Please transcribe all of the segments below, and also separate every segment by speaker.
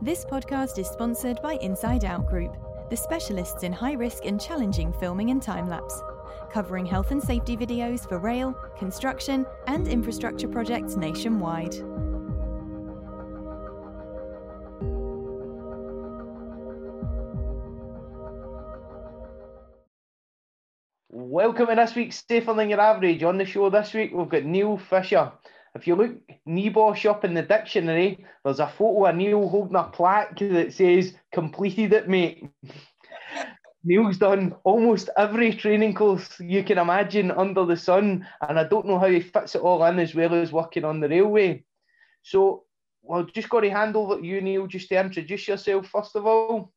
Speaker 1: This podcast is sponsored by Inside Out Group, the specialists in high risk and challenging filming and time lapse, covering health and safety videos for rail, construction, and infrastructure projects nationwide.
Speaker 2: Welcome to this week's Safer Than Your Average. On the show this week, we've got Neil Fisher. If you look NEBOSH up in the dictionary, there's a photo of Neil holding a plaque that says, completed it, mate. Neil's done almost every training course you can imagine under the sun, and I don't know how he fits it all in as well as working on the railway. So, well, just got to hand over to you, Neil, just to introduce yourself first of all.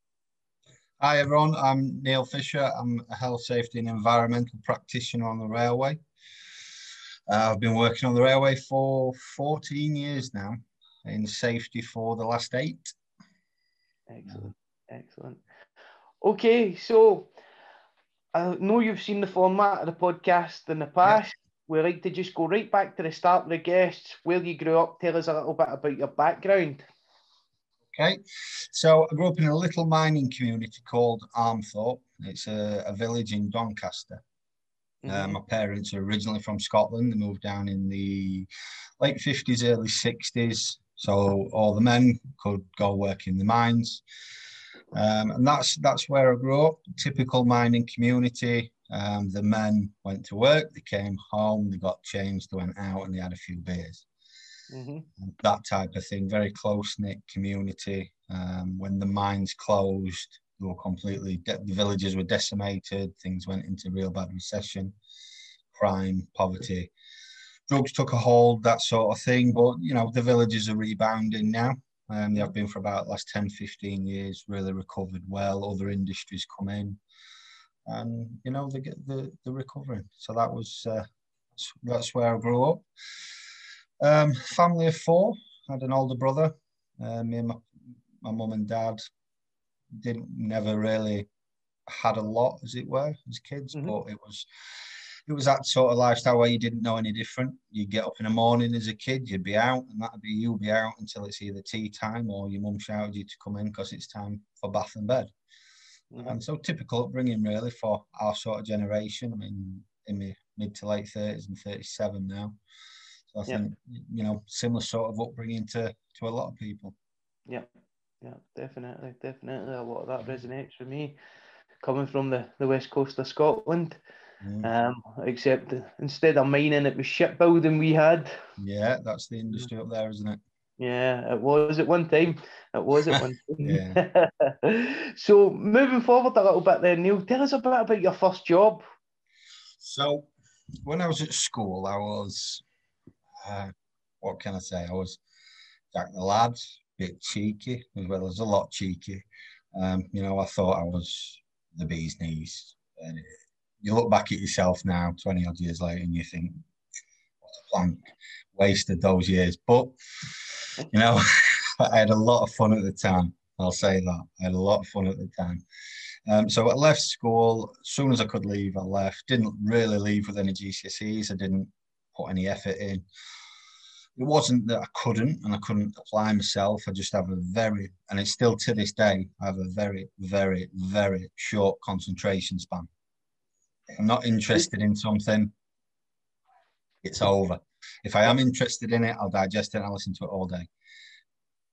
Speaker 3: Hi everyone, I'm Neil Fisher. I'm a health, safety and environmental practitioner on the railway. Uh, I've been working on the railway for 14 years now, in safety for the last eight.
Speaker 2: Excellent, excellent. Okay, so I know you've seen the format of the podcast in the past. We like to just go right back to the start with the guests, where you grew up. Tell us a little bit about your background.
Speaker 3: Okay, so I grew up in a little mining community called Armthorpe. It's a, a village in Doncaster. Mm-hmm. Uh, my parents are originally from Scotland. They moved down in the late 50s, early 60s. So all the men could go work in the mines. Um, and that's that's where I grew up. Typical mining community. Um, the men went to work, they came home, they got changed, they went out, and they had a few beers mm-hmm. that type of thing. Very close knit community. Um, when the mines closed, they were completely de- the villages were decimated. Things went into real bad recession, crime, poverty, drugs took a hold, that sort of thing. But you know, the villages are rebounding now. Um, they have been for about last 10, 15 years, really recovered well. Other industries come in, and you know they get the the recovering. So that was uh, that's where I grew up. Um, family of four. I had an older brother. Uh, me and my, my mum and dad didn't never really had a lot, as it were, as kids. Mm-hmm. But it was it was that sort of lifestyle where you didn't know any different. You get up in the morning as a kid, you'd be out, and that'd be you'll be out until it's either tea time or your mum shouted you to come in because it's time for bath and bed. Mm-hmm. And so typical upbringing really for our sort of generation. I mean, in my mid to late thirties and thirty seven now. So I yeah. think you know similar sort of upbringing to to a lot of people.
Speaker 2: Yeah, yeah, definitely, definitely. A lot of that resonates for me, coming from the the west coast of Scotland. Mm. Um, except instead of mining, it was shipbuilding we had.
Speaker 3: Yeah, that's the industry up there, isn't it?
Speaker 2: Yeah, it was at one time. It was at one time. so moving forward a little bit then, Neil, tell us a bit about your first job.
Speaker 3: So when I was at school, I was uh, what can I say? I was Jack the lad, bit cheeky as well as a lot cheeky. Um, you know, I thought I was the bee's knees. And you look back at yourself now, 20 odd years later, and you think, what a plank, wasted those years. But, you know, I had a lot of fun at the time. I'll say that. I had a lot of fun at the time. Um, so I left school as soon as I could leave. I left. Didn't really leave with any GCSEs. I didn't put any effort in. It wasn't that I couldn't and I couldn't apply myself. I just have a very, and it's still to this day, I have a very, very, very short concentration span. I'm not interested in something, it's over. If I am interested in it, I'll digest it and I'll listen to it all day.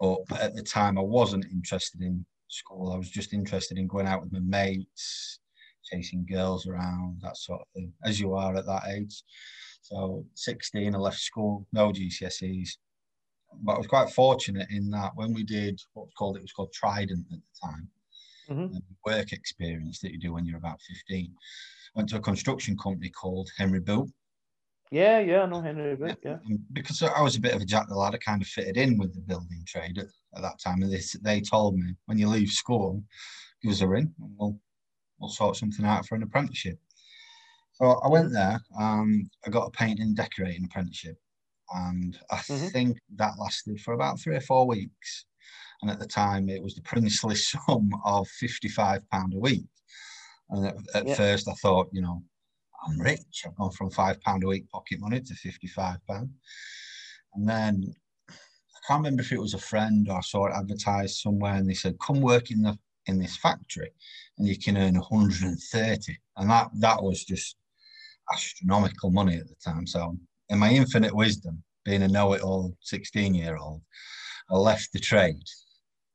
Speaker 3: But at the time, I wasn't interested in school. I was just interested in going out with my mates, chasing girls around, that sort of thing, as you are at that age. So 16, I left school, no GCSEs. But I was quite fortunate in that when we did what was called, it was called Trident at the time, mm-hmm. work experience that you do when you're about 15. Went to a construction company called Henry Boot.
Speaker 2: Yeah, yeah, I know Henry Boot, yeah.
Speaker 3: And because I was a bit of a jack the lad, I kind of fitted in with the building trade at, at that time. And they, they told me, when you leave school, give us a ring and we'll, we'll sort something out for an apprenticeship. So I went there and I got a painting and decorating apprenticeship. And I mm-hmm. think that lasted for about three or four weeks. And at the time, it was the princely sum of £55 a week. And at, at yeah. first, I thought, you know, I'm rich. I've gone from £5 a week pocket money to £55. And then I can't remember if it was a friend or I saw it advertised somewhere, and they said, "Come work in the in this factory, and you can earn 130." And that that was just astronomical money at the time. So, in my infinite wisdom, being a know-it-all 16-year-old, I left the trade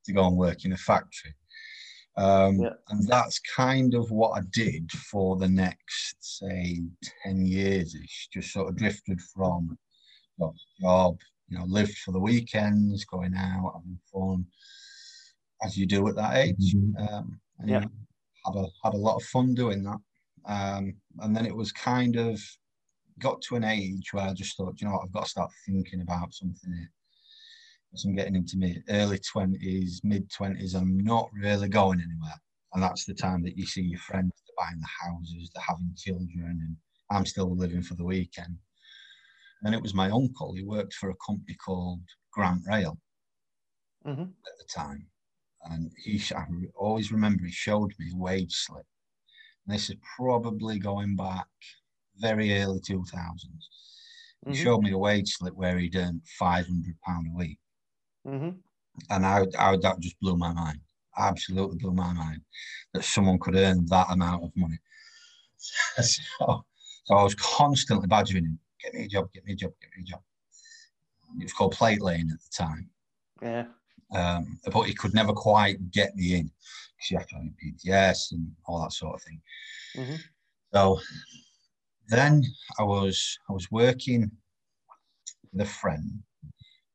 Speaker 3: to go and work in a factory. Um, yeah. And that's kind of what I did for the next, say, 10 years ish. Just sort of drifted from job, you know, lived for the weekends, going out, having fun, as you do at that age. Mm-hmm. Um, and, yeah. You know, had a had a lot of fun doing that. Um, and then it was kind of got to an age where I just thought, you know what, I've got to start thinking about something here. As I'm getting into my early twenties, mid twenties, I'm not really going anywhere. And that's the time that you see your friends buying the houses, they're having children, and I'm still living for the weekend. And it was my uncle. He worked for a company called Grant Rail mm-hmm. at the time. And he, I always remember he showed me a wage slip. This is probably going back very early 2000s. He mm-hmm. showed me a wage slip where he'd earned £500 a week. Mm-hmm. And I, I, that just blew my mind. Absolutely blew my mind that someone could earn that amount of money. so, so I was constantly badgering him get me a job, get me a job, get me a job. It was called Plate Lane at the time.
Speaker 2: Yeah.
Speaker 3: Um, but he could never quite get me in you have to have PTS and all that sort of thing. Mm-hmm. So then I was I was working with a friend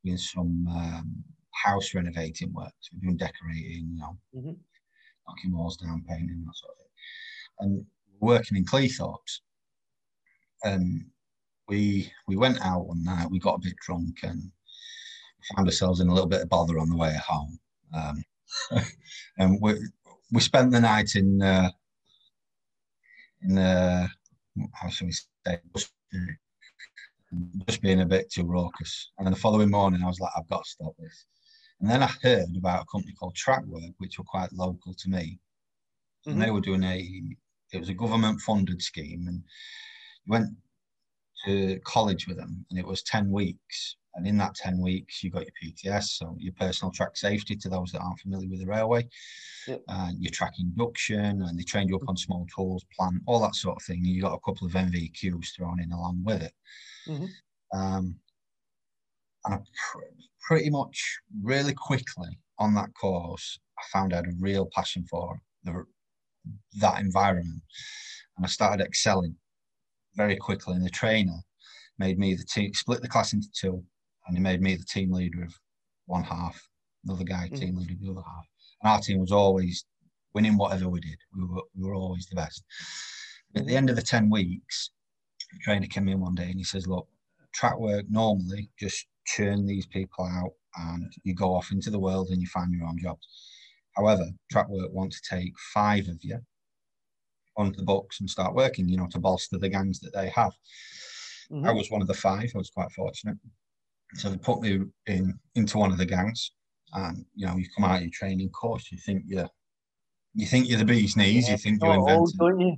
Speaker 3: in some um, house renovating work. So we're doing decorating, you know, mm-hmm. knocking walls down, painting, that sort of thing. And working in Cleethorpes. And we we went out one night. We got a bit drunk and found ourselves in a little bit of bother on the way home. Um, and we we spent the night in uh, in uh, how shall we say just being a bit too raucous. And then the following morning, I was like, I've got to stop this. And then I heard about a company called Trackwork, which were quite local to me. Mm-hmm. And they were doing a, it was a government funded scheme. And you went to college with them, and it was 10 weeks. And in that 10 weeks, you've got your PTS, so your personal track safety to those that aren't familiar with the railway, yep. and your track induction, and they trained you up on small tools, plan, all that sort of thing. And you got a couple of NVQs thrown in along with it. Mm-hmm. Um, and I pr- pretty much really quickly on that course, I found I had a real passion for the, that environment. And I started excelling very quickly. And the trainer made me the team, split the class into two, and he made me the team leader of one half, another guy mm. team leader of the other half. And our team was always winning whatever we did. We were, we were always the best. At the end of the 10 weeks, the trainer came in one day and he says, Look, Trackwork normally just churn these people out and you go off into the world and you find your own jobs. However, Trackwork want to take five of you onto the books and start working, you know, to bolster the gangs that they have. Mm-hmm. I was one of the five. I was quite fortunate. So they put me in into one of the gangs, and you know, you come out of your training course, you think you're you think you're the bee's knees. Yeah, you think you invented. Old, you?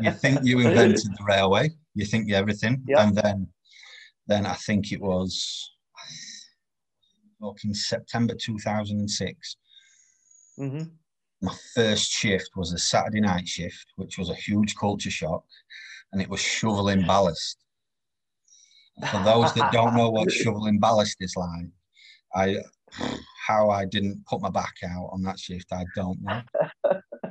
Speaker 3: you? think you invented the railway. You think you everything, yep. and then, then I think it was, in September two thousand and six. Mm-hmm my first shift was a Saturday night shift, which was a huge culture shock, and it was shoveling ballast. For those that don't know what shoveling ballast is like, I how I didn't put my back out on that shift, I don't know.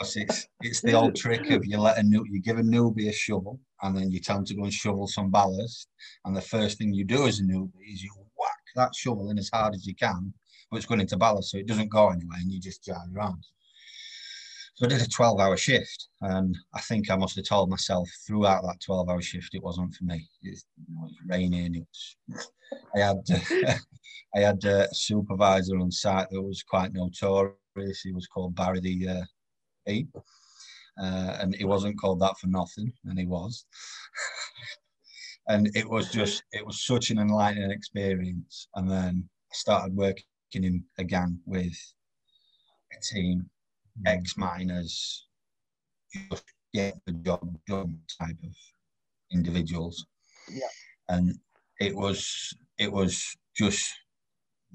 Speaker 3: It's, it's the old trick of you let a new you give a newbie a shovel and then you tell them to go and shovel some ballast, and the first thing you do as a newbie is you whack that shovel in as hard as you can, but it's going into ballast so it doesn't go anywhere, and you just jar your arms. So I did a 12 hour shift. And I think I must have told myself throughout that 12 hour shift it wasn't for me. It, you know, it was raining. It was, I had, uh, I had a supervisor on site that was quite notorious. He was called Barry the uh, Ape. Uh, and he wasn't called that for nothing, and he was. and it was just, it was such an enlightening experience. And then I started working in again with a team ex miners, just get the job done type of individuals.
Speaker 2: Yeah.
Speaker 3: And it was it was just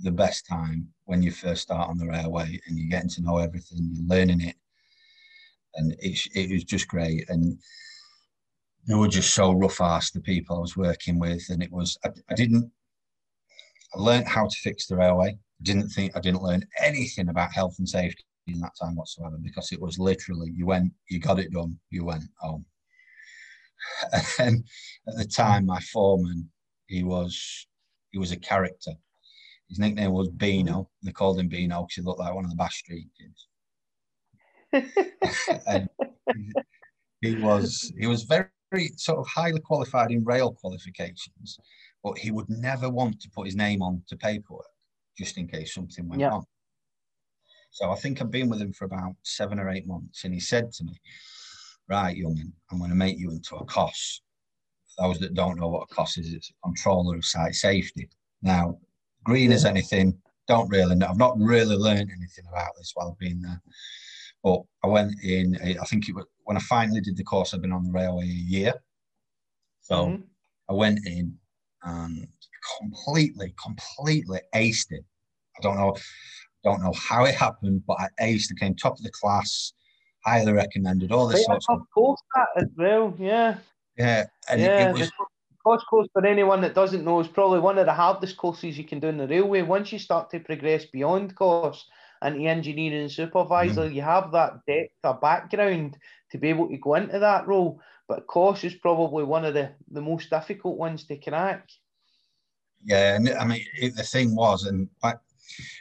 Speaker 3: the best time when you first start on the railway and you're getting to know everything, you're learning it, and it, it was just great. And they were just so rough ass the people I was working with, and it was I, I didn't. I learned how to fix the railway. I didn't think I didn't learn anything about health and safety in that time whatsoever because it was literally you went, you got it done, you went home. And at the time, my foreman, he was he was a character. His nickname was Beano. They called him Beano because he looked like one of the Bash Street kids. and he was he was very, very sort of highly qualified in rail qualifications, but he would never want to put his name on to paperwork just in case something went wrong. So I think I've been with him for about seven or eight months, and he said to me, "Right, youngin, I'm going to make you into a COS." For those that don't know what a COS is, it's a controller of site safety. Now, green as anything, don't really know. I've not really learned anything about this while I've been there. But I went in, I think it was when I finally did the course, I've been on the railway a year. So mm-hmm. I went in and completely, completely aced it. I don't know, don't know how it happened, but I aced. I came top of the class, highly recommended. All this sort
Speaker 2: of course that as well, yeah.
Speaker 3: Yeah,
Speaker 2: and yeah, it, it was. COS course for anyone that doesn't know is probably one of the hardest courses you can do in the railway. Once you start to progress beyond COS and the engineering supervisor, mm. you have that depth of background to be able to go into that role. But COS is probably one of the, the most difficult ones to crack.
Speaker 3: Yeah, and I mean it, the thing was, and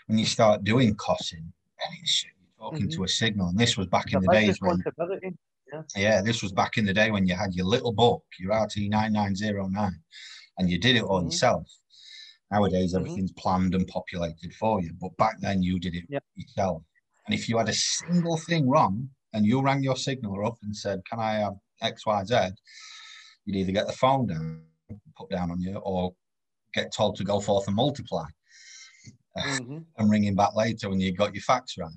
Speaker 3: when you start doing COSing, and it's you're talking mm-hmm. to a signal, and this was back in the days when yeah. yeah, this was back in the day when you had your little book, your RT nine nine zero nine, and you did it all mm-hmm. yourself. Nowadays, mm-hmm. everything's mm-hmm. planned and populated for you, but back then you did it yep. yourself. And if you had a single thing wrong, and you rang your signaler up and said, "Can I have X, Y, Z?" You'd either get the phone down, put down on you, or get told to go forth and multiply mm-hmm. and ring him back later when you got your facts right.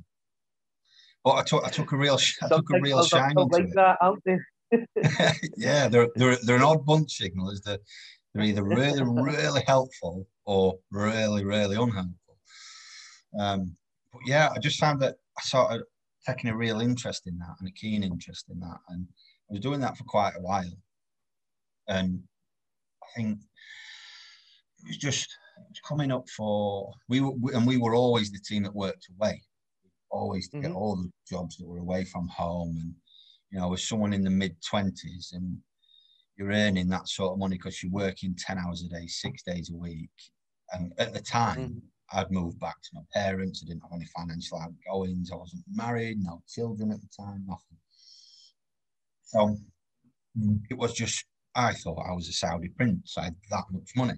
Speaker 3: But I took I took a real I took a real shine like it. That, yeah, they're they're they're an odd bunch signalers. They're they're either really really helpful or really really unhelpful. Um, but yeah, I just found that I sort of taking a real interest in that and a keen interest in that, and I was doing that for quite a while. And I think it was just coming up for we were and we were always the team that worked away, always to mm-hmm. get all the jobs that were away from home, and you know, as someone in the mid twenties and you're earning that sort of money because you're working ten hours a day, six days a week, and at the time. Mm-hmm. I'd moved back to my parents. I didn't have any financial outgoings. I wasn't married, no children at the time, nothing. So it was just, I thought I was a Saudi prince. I had that much money.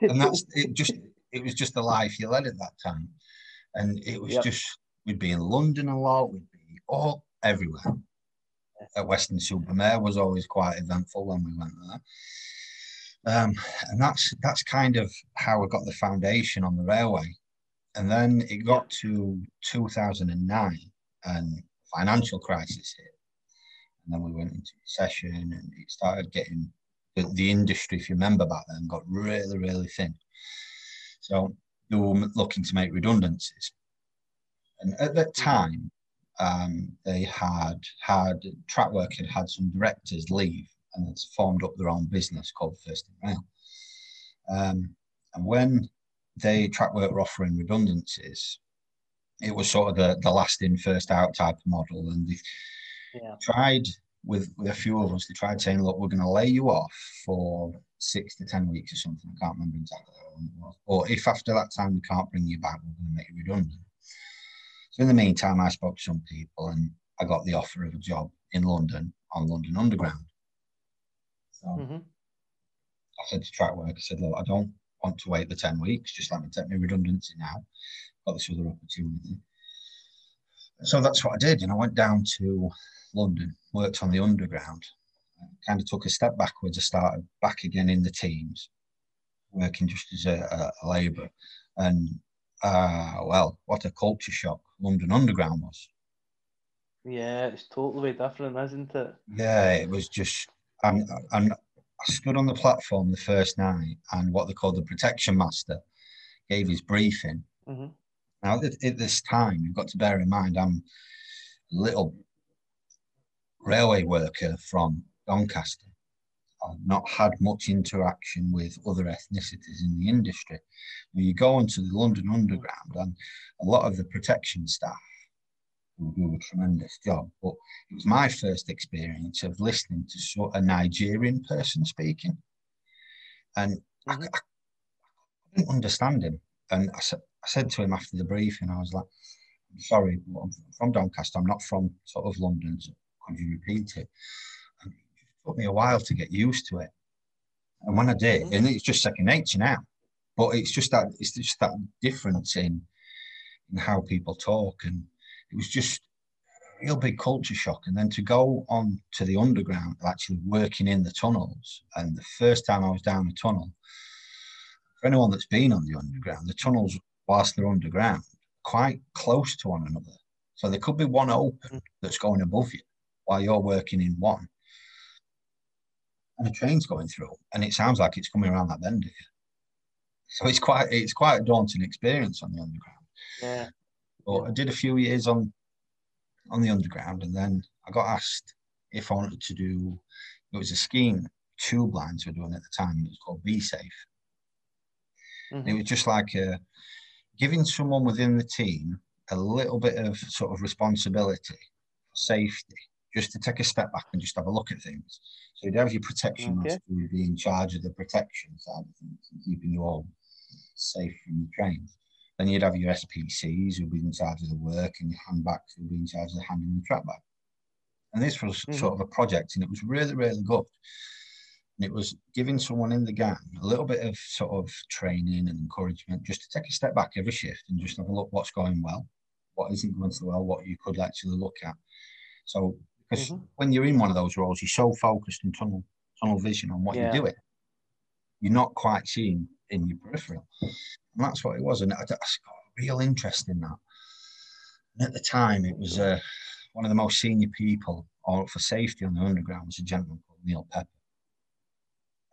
Speaker 3: And that's it. Just it was just the life you led at that time, and it was yep. just we'd be in London a lot. We'd be all everywhere. At Weston-super-Mare was always quite eventful when we went there. Um, and that's that's kind of how I got the foundation on the railway. And then it got to 2009 and financial crisis hit. And then we went into recession and it started getting the, the industry, if you remember back then, got really, really thin. So they were looking to make redundancies. And at that time, um, they had had Trackwork had had some directors leave and had formed up their own business called First in Rail. Um, and when they Trackwork were offering redundancies, it was sort of the, the last in, first out type of model. And they yeah. tried with, with a few of us, they tried saying, look, we're going to lay you off for six to 10 weeks or something. I can't remember exactly how long it was. Or if after that time we can't bring you back, we're going to make you redundant. So in the meantime, I spoke to some people and I got the offer of a job in London on London Underground. So mm-hmm. I said to Trackwork, I said, look, I don't want to wait the 10 weeks. Just let me take my redundancy now. Got this other opportunity. So that's what I did. And I went down to London, worked on the underground, kind of took a step backwards. I started back again in the teams, working just as a, a labourer. And uh, well, what a culture shock London Underground was.
Speaker 2: Yeah, it's totally different, isn't it?
Speaker 3: Yeah, it was just. And, and I stood on the platform the first night, and what they called the protection master gave his briefing. Mm-hmm. Now, at, at, this time, you've got to bear in mind, I'm a little railway worker from Doncaster. I've not had much interaction with other ethnicities in the industry. you go onto the London Underground, and a lot of the protection staff who do a tremendous job. But it was my first experience of listening to a Nigerian person speaking, and mm-hmm. I, I, didn't understand him. And I, I said to him after the briefing, I was like, I'm sorry, I'm from Doncaster. I'm not from sort of London. Could you repeat it? And it took me a while to get used to it. And when I did, mm-hmm. and it's just second nature now, but it's just that it's just that difference in in how people talk, and it was just a real big culture shock. And then to go on to the underground, actually working in the tunnels, and the first time I was down a tunnel, for anyone that's been on the underground, the tunnels whilst they're underground, quite close to one another. So there could be one open mm. that's going above you while you're working in one. And a train's going through, and it sounds like it's coming around that bend here. So it's quite it's quite a daunting experience on the underground.
Speaker 2: Yeah.
Speaker 3: But. I did a few years on on the underground, and then I got asked if I wanted to do. It was a scheme tube lines were doing at the time. It was called Be Safe. Mm-hmm. It was just like a, giving someone within the team a little bit of sort of responsibility, safety, just to take a step back and just have a look at things. So you'd have your protection okay. who would be in charge of the protection side of things and keeping you all safe from the trains. Then you'd have your SPCs who'd be in charge of the work and your handbacks who'd be in charge of handing the track back. And this was mm-hmm. sort of a project and it was really, really good. And it was giving someone in the gang a little bit of sort of training and encouragement just to take a step back every shift and just have a look what's going well, what isn't going so well, what you could actually look at. So, because mm-hmm. when you're in one of those roles, you're so focused in tunnel tunnel vision on what yeah. you're doing, you're not quite seeing in your peripheral. And that's what it was. And I, I got a real interest in that. And at the time, it was uh, one of the most senior people for safety on the underground was a gentleman called Neil Pepper.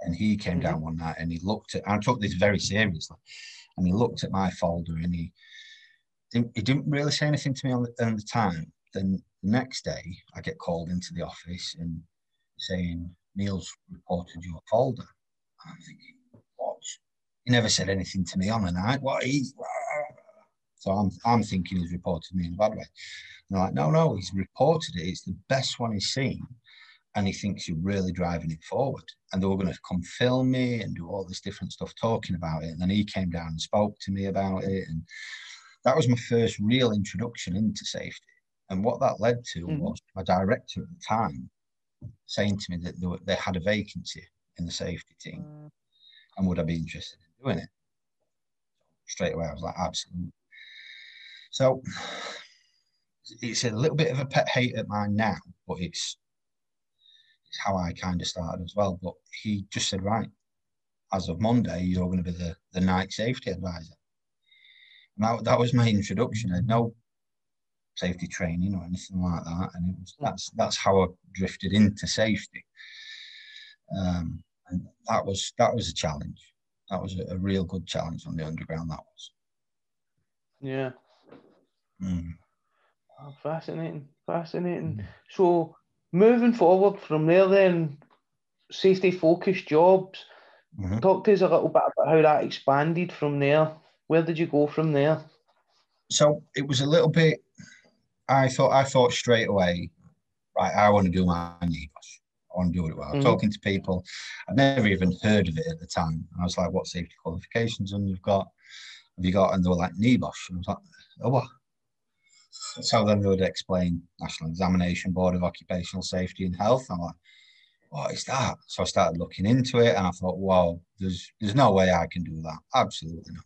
Speaker 3: And he came mm-hmm. down one night and he looked at, I took this very seriously, and he looked at my folder and he didn't, he didn't really say anything to me on the, on the time. Then next day, I get called into the office and saying, Neil's reported your folder. I'm thinking, what? He never said anything to me on the night. What? He, so I'm, I'm thinking he's reported me in a bad way. And they're like, no, no, he's reported it. It's the best one he's seen and he thinks you're really driving it forward. And they were going to come film me and do all this different stuff talking about it. And then he came down and spoke to me about it. And that was my first real introduction into safety. And what that led to mm-hmm. was my director at the time saying to me that they, were, they had a vacancy in the safety team mm. and would I be interested in doing it? Straight away, I was like, absolutely. So it's a little bit of a pet hate at mine now, but it's how I kind of started as well. But he just said, right, as of Monday, you're going to be the, the night safety advisor. And that, that was my introduction. I had no safety training or anything like that. And it was that's that's how I drifted into safety. Um, and that was that was a challenge. That was a, a real good challenge on the underground. That was.
Speaker 2: Yeah.
Speaker 3: Mm.
Speaker 2: Oh, fascinating, fascinating. Mm. So, moving forward from there, then safety focused jobs. Mm-hmm. Talk to us a little bit about how that expanded from there. Where did you go from there?
Speaker 3: So it was a little bit. I thought I thought straight away, right? I want to do my NEBOSH. I want to do it well. Mm-hmm. Talking to people, I'd never even heard of it at the time. And I was like, "What safety qualifications and you've got? Have you got?" And they were like, "NEBOSH." And I was like, "Oh what?" So then they would explain National Examination Board of Occupational Safety and Health. I'm like, what is that? So I started looking into it and I thought, wow, there's there's no way I can do that. Absolutely not.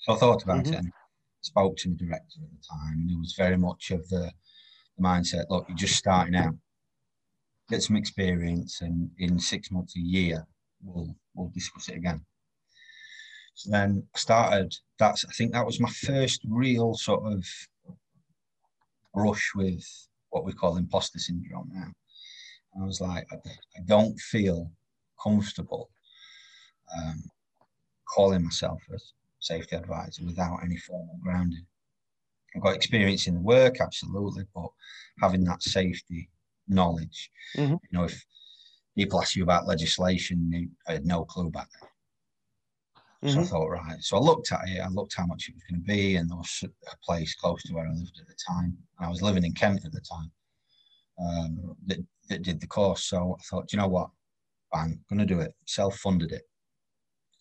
Speaker 3: So I thought about mm-hmm. it spoke to the director at the time, and it was very much of the, the mindset, look, you're just starting out. Get some experience and in six months, a year, we'll we'll discuss it again. So then I started that's I think that was my first real sort of brush with what we call imposter syndrome now. And I was like, I, don't feel comfortable um, calling myself a safety advisor without any formal grounding. I've got experience in the work, absolutely, but having that safety knowledge, mm-hmm. you know, if people ask you about legislation, I had no clue back then. Mm-hmm. So I mm-hmm. thought, right. So I looked at it. I looked how much it was going to be, and there was a place close to where I lived at the time. And I was living in Kent at the time um, that, that did the course. So I thought, you know what? I'm going to do it. Self-funded it,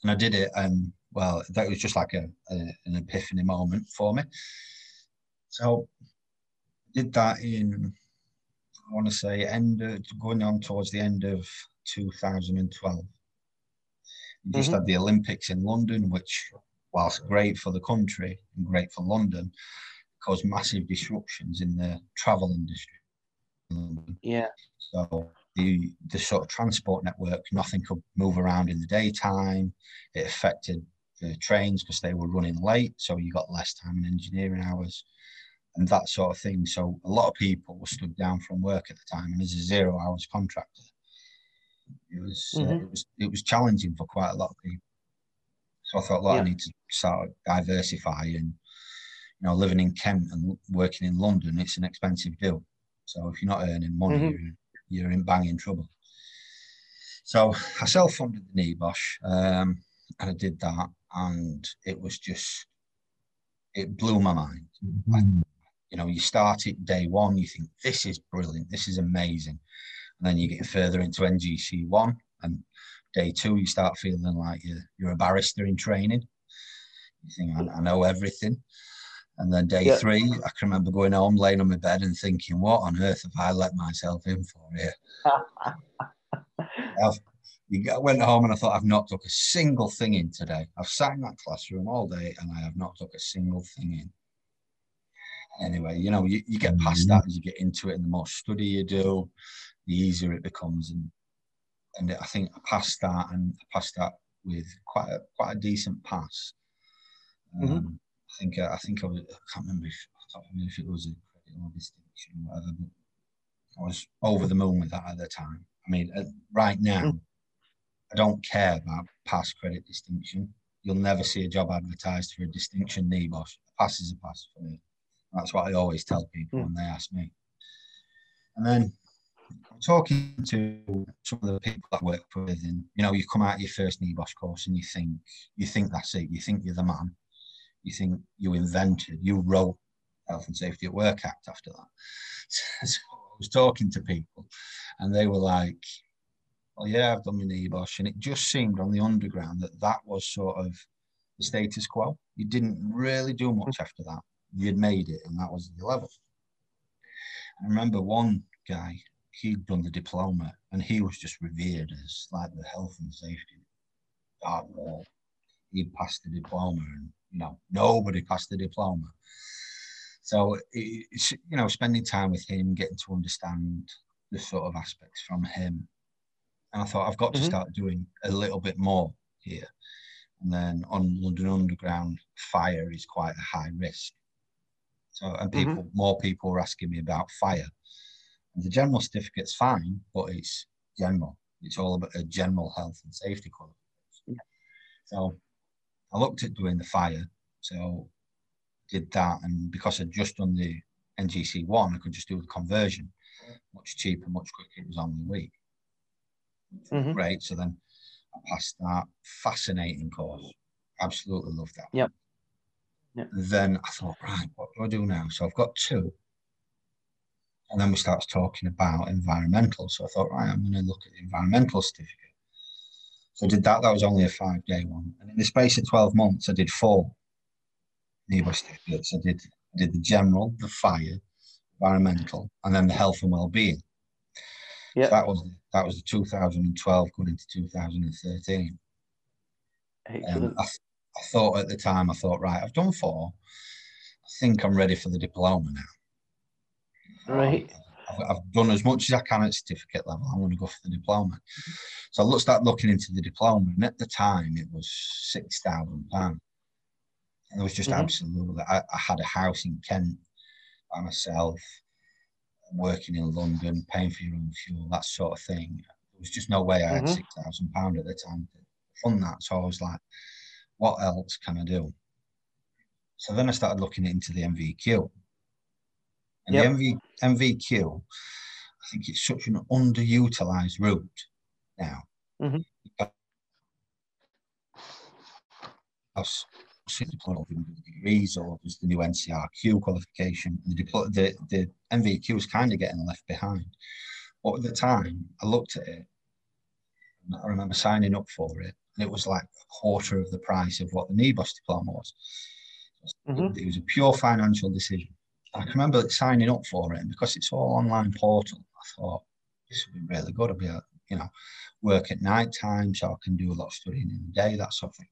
Speaker 3: and I did it. And well, that was just like a, a an epiphany moment for me. So I did that in I want to say end of, going on towards the end of 2012 just mm-hmm. had the Olympics in London, which, whilst great for the country and great for London, caused massive disruptions in the travel industry.
Speaker 2: Yeah.
Speaker 3: So the the sort of transport network, nothing could move around in the daytime. It affected the trains because they were running late, so you got less time in engineering hours and that sort of thing. So a lot of people were stood down from work at the time, and as a zero hours contractor, it was uh, mm-hmm. uh, it was it was challenging for quite a lot of people. So I thought, well, yeah. I need to start diversify and you know, living in Kent and working in London, it's an expensive deal. So if you're not earning money, mm-hmm. you're, you're in banging trouble. So I self-funded the NEBOSH, um, and I did that, and it was just it blew my mind. Mm-hmm. I, you know, you start it day one, you think this is brilliant, this is amazing, and then you get further into NGC one, and day two you start feeling like you're, you're a barrister in training. You think I, I know everything. And then day yeah. three, I can remember going home, laying on my bed, and thinking, "What on earth have I let myself in for here?" I went home and I thought, "I've not took a single thing in today. I've sat in that classroom all day, and I have not took a single thing in." Anyway, you know, you, you get past that as you get into it, and the more study you do, the easier it becomes. And and I think I passed that and I passed that with quite a quite a decent pass. Mm-hmm. Um, mm-hmm. I think uh, I think I was I can't remember if I can't remember if it was a credit or distinction or whatever, but I was over the moon with that at the time. I mean, uh, right now, mm-hmm. I don't care about pass credit distinction. You'll never see a job advertised for a distinction NEBOSH. A pass is a pass for me. That's what I always tell people mm-hmm. when they ask me. And then I'm talking to some of the people I work with, and you know, you come out your first NEBOSH course and you think you think that's it. You think you're the man. You think you invented, you wrote Health and Safety at Work Act after that. So I was talking to people, and they were like, "Well, yeah, I've done my NEBOSH," and it just seemed on the underground that that was sort of the status quo. You didn't really do much hmm. after that. You'd made it, and that was the level. I remember one guy he'd done the diploma and he was just revered as like the health and safety lord. He'd passed the diploma and you know nobody passed the diploma. So it's you know spending time with him, getting to understand the sort of aspects from him, and I thought I've got to mm-hmm. start doing a little bit more here. And then on London Underground, fire is quite a high risk. So and people, mm-hmm. more people were asking me about fire. The general certificate's fine, but it's general. It's all about a general health and safety qualification. Yeah. So I looked at doing the fire. So did that, and because I'd just done the NGC one, I could just do the conversion, much cheaper, much quicker. It was only a week. Mm-hmm. Great. So then I passed that fascinating course. Absolutely loved that.
Speaker 2: Yep. yep.
Speaker 3: Then I thought, right, what do I do now? So I've got two. And then we started talking about environmental. So I thought, right, I'm going to look at the environmental certificate. So I did that. That was only a five day one. And in the space of 12 months, I did four NEBOSH certificates. I did, I did the general, the fire, environmental, and then the health and well-being. Yeah. So that was that was the 2012 going into 2013. Um, I, I thought at the time, I thought, right, I've done four. I think I'm ready for the diploma now.
Speaker 2: Right.
Speaker 3: I've, done as much as I can at certificate level. I want to go for the diploma. So I looked, start looking into the diploma, and at the time it was six thousand pounds. It was just mm-hmm. absolutely. I, I, had a house in Kent by myself, working in London, paying for your own fuel, that sort of thing. There was just no way I had mm-hmm. six thousand pound at the time to fund that. So I was like, what else can I do? So then I started looking into the MVQ. And yep. the MV, NVQ, I think it's such an underutilized route now. Mm-hmm. Because degrees or there's the new NCRQ qualification. The, the, the NVQ is kind of getting left behind. But at the time, I looked at it and I remember signing up for it, and it was like a quarter of the price of what the NEBOSH diploma was. Mm-hmm. It was a pure financial decision. I can remember signing up for it, and because it's all online portal, I thought this would be really good. I'll be, able, you know, work at night time, so I can do a lot of studying in the day, that sort of thing.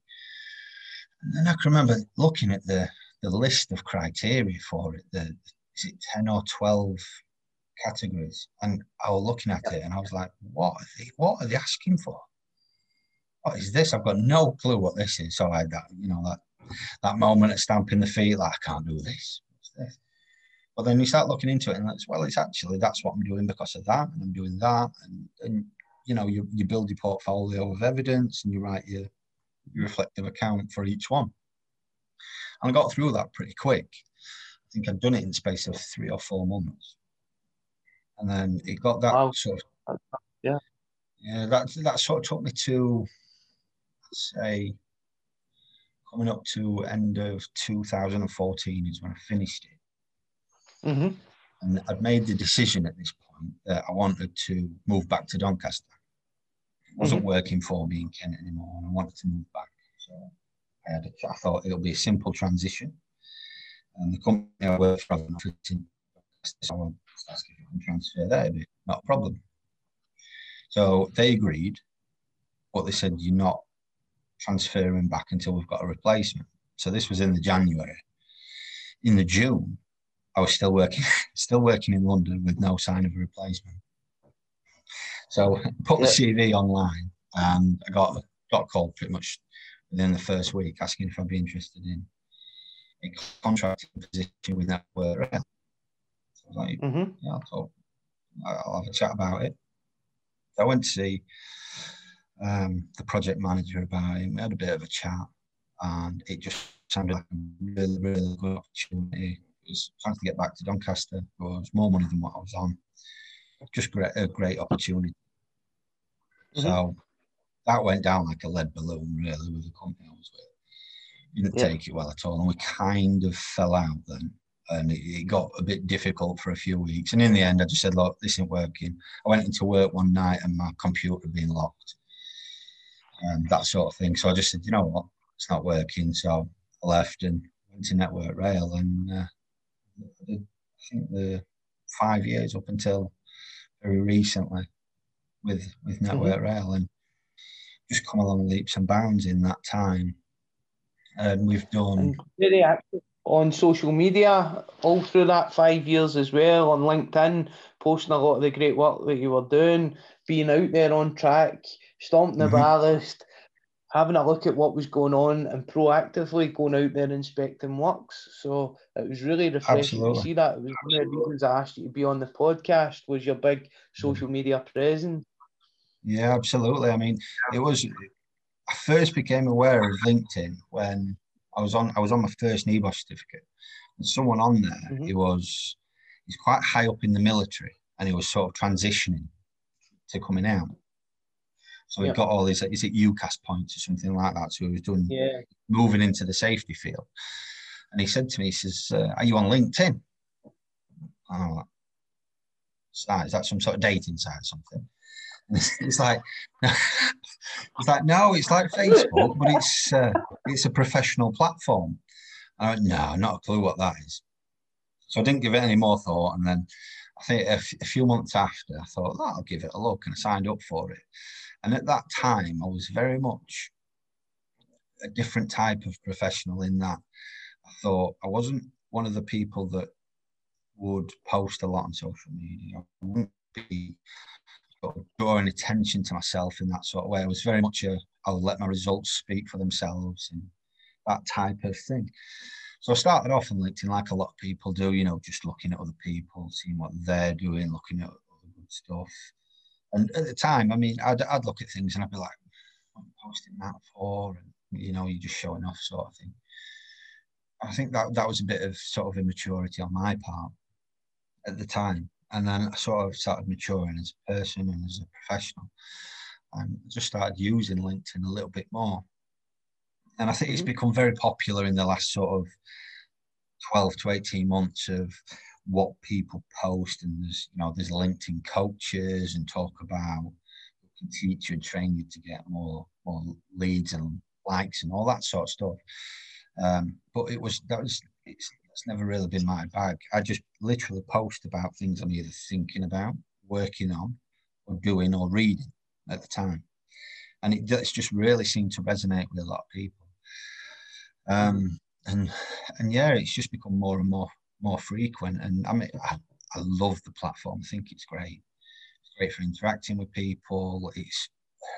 Speaker 3: And I can remember looking at the the list of criteria for it. The is it ten or twelve categories, and I was looking at it, and I was like, "What are they? What are they asking for? What is this? I've got no clue what this is." So I had that, you know, that that moment of stamping the feet, like I can't do this. this? But then you start looking into it, and it's well, it's actually that's what I'm doing because of that, and I'm doing that, and and you know, you you build your portfolio of evidence, and you write your reflective account for each one. And I got through that pretty quick. I think I'd done it in space of three or four months and then it got that wow. sort of
Speaker 2: yeah
Speaker 3: yeah that that sort of took me to say coming up to end of 2014 is when I finished it. Mm-hmm. And I'd made the decision at this point that I wanted to move back to Doncaster. Wasn't mm-hmm. working for me in Kent anymore, and I wanted to move back. So I, had a, I thought it'll be a simple transition. And the company I worked for, so ask if I can transfer there, not a problem. So they agreed, but they said you're not transferring back until we've got a replacement. So this was in the January. In the June, I was still working, still working in London with no sign of a replacement. So put the CV online, and I got got called pretty much within the first week, asking if I'd be interested in a contracting position with Network Rail was like, mm-hmm. yeah, I'll, I'll have a chat about it. So I went to see um, the project manager about it. We had a bit of a chat, and it just sounded like a really, really good opportunity. It was trying to get back to Doncaster. It was more money than what I was on. Just great, a great opportunity. Mm-hmm. So that went down like a lead balloon, really, with the company I was with. Didn't yeah. take it well at all, and we kind of fell out then and it, got a bit difficult for a few weeks. And in the end, I just said, "Look, this isn't working." I went into work one night and my computer had been locked, and that sort of thing. So I just said, "You know what? It's not working." So I left and went to Network Rail, and uh, I think the five years up until very recently with with mm-hmm. Network mm-hmm. Rail, and just come along leaps and bounds in that time. And we've done
Speaker 2: very active on social media all through that five years as well on LinkedIn, posting a lot of the great work that you were doing, being out there on track, stomping the mm-hmm. ballast, having a look at what was going on, and proactively going out there inspecting works. So it was really refreshing Absolutely. to see that. It was one of the reasons I asked you to be on the podcast was your big social media presence.
Speaker 3: Yeah, absolutely. I mean, it was. I first became aware of LinkedIn when I was on I was on my first NEBOSH certificate. And someone on there, mm-hmm. he was he's quite high up in the military and he was sort of transitioning to coming out. So he got all his is it UCAS points or something like that. So he was doing
Speaker 2: yeah.
Speaker 3: moving into the safety field. And he said to me, he says, uh, Are you on LinkedIn? Oh, is that, is that some sort of dating site or something? It's like it's like no, it's like Facebook, but it's uh, it's a professional platform. I went, no, not a clue what that is. So I didn't give it any more thought, and then I think a few months after, I thought oh, I'll give it a look, and I signed up for it. And at that time, I was very much a different type of professional in that I thought I wasn't one of the people that would post a lot on social media. I wouldn't be drawing attention to myself in that sort of way. I was very much a I'll let my results speak for themselves and that type of thing. So I started off on LinkedIn like a lot of people do, you know, just looking at other people, seeing what they're doing, looking at other good stuff. And at the time, I mean, I'd, I'd look at things and I'd be like, am posting that for? And you know, you're just showing off sort of thing. I think that that was a bit of sort of immaturity on my part at the time. And then I sort of started maturing as a person and as a professional and just started using LinkedIn a little bit more. And I think it's mm-hmm. become very popular in the last sort of 12 to 18 months of what people post. And there's, you know, there's LinkedIn coaches and talk about can teach you and train you to get more, more leads and likes and all that sort of stuff. Um, but it was, that was, it's, it's never really been my bag. I just literally post about things I'm either thinking about, working on, or doing or reading at the time. And it, it's just really seemed to resonate with a lot of people. Um, and and yeah, it's just become more and more more frequent. And I mean, I, I love the platform. I think it's great. It's great for interacting with people. It's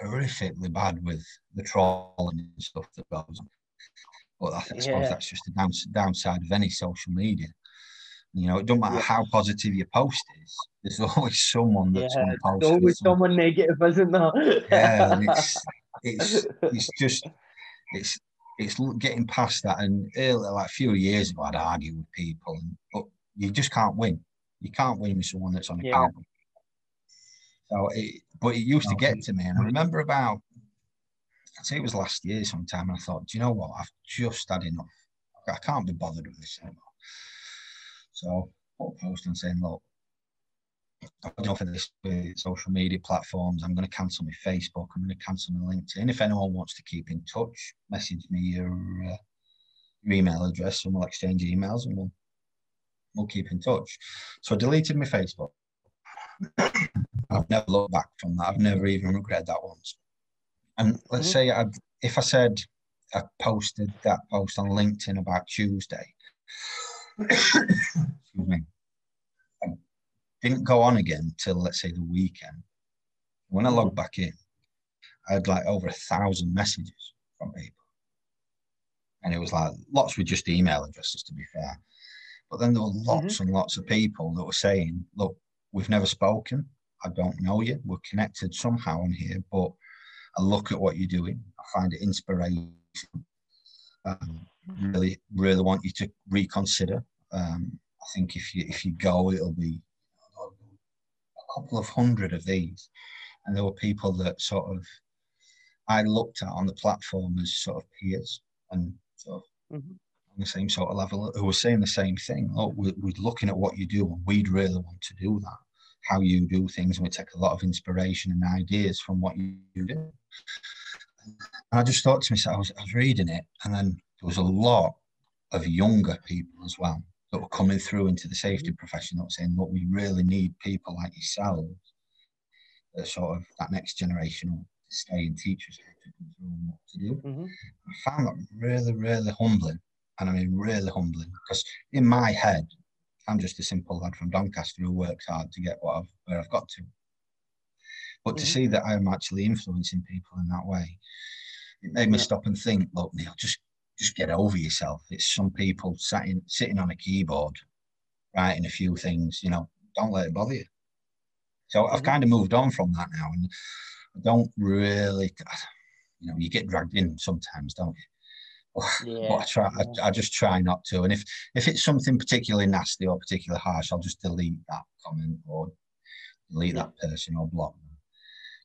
Speaker 3: horrifically bad with the trolling and stuff that goes on. But I, I suppose that's just the downside of any social media. You know, it don't matter yeah. how positive your post is. There's always someone that's yeah, going to post.
Speaker 2: There's always someone negative, isn't there?
Speaker 3: yeah, and it's it's it's just it's it's getting past that. And earlier, like a few years ago, I'd argue with people, and, but you just can't win. You can't win with someone that's on a yeah. So, it, but it used to get to me, and I remember about I'd say it was last year sometime, and I thought, do you know what? I've just had enough. I can't be bothered with this anymore. So put a post and saying, look, I've enough of this with social media platforms. I'm going to cancel my Facebook. I'm going to cancel my LinkedIn. If anyone wants to keep in touch, message me your, uh, your email address and we'll exchange emails and we'll we'll keep in touch. So I deleted my Facebook. I've never looked back from that. I've never even regretted that once. And let's mm-hmm. say I, if I said I posted that post on LinkedIn about Tuesday, excuse me, I didn't go on again till let's say the weekend. When I logged back in, I had like over a thousand messages from people. And it was like lots with just email addresses, to be fair. But then there were lots mm-hmm. and lots of people that were saying, look, we've never spoken. I don't know you. We're connected somehow on here, but I look at what you're doing. I find it inspirational. Um, really, really want you to reconsider. Um, I think if you if you go, it'll be a couple of hundred of these, and there were people that sort of I looked at on the platform as sort of peers and sort of mm-hmm. on the same sort of level who were saying the same thing. Oh, we're, we're looking at what you do, and we'd really want to do that how you do things, and we take a lot of inspiration and ideas from what you do. And I just thought to myself, I was, I was reading it, and then there was a lot of younger people as well that were coming through into the safety profession that were saying, look, we really need people like yourselves, that sort of that next generation will stay and teach us how to control what to do. Mm-hmm. I found that really, really humbling. And I mean, really humbling because in my head, I'm just a simple lad from Doncaster who works hard to get what I've, where I've got to. But mm-hmm. to see that I'm actually influencing people in that way, it made me yeah. stop and think, look, Neil, just just get over yourself. It's some people sitting sitting on a keyboard, writing a few things. You know, don't let it bother you. So mm-hmm. I've kind of moved on from that now, and I don't really, you know, you get dragged in sometimes, don't you? Yeah, but I try. I, I, just try not to. And if if it's something particularly nasty or particularly harsh, I'll just delete that comment or delete yeah. that person or block them.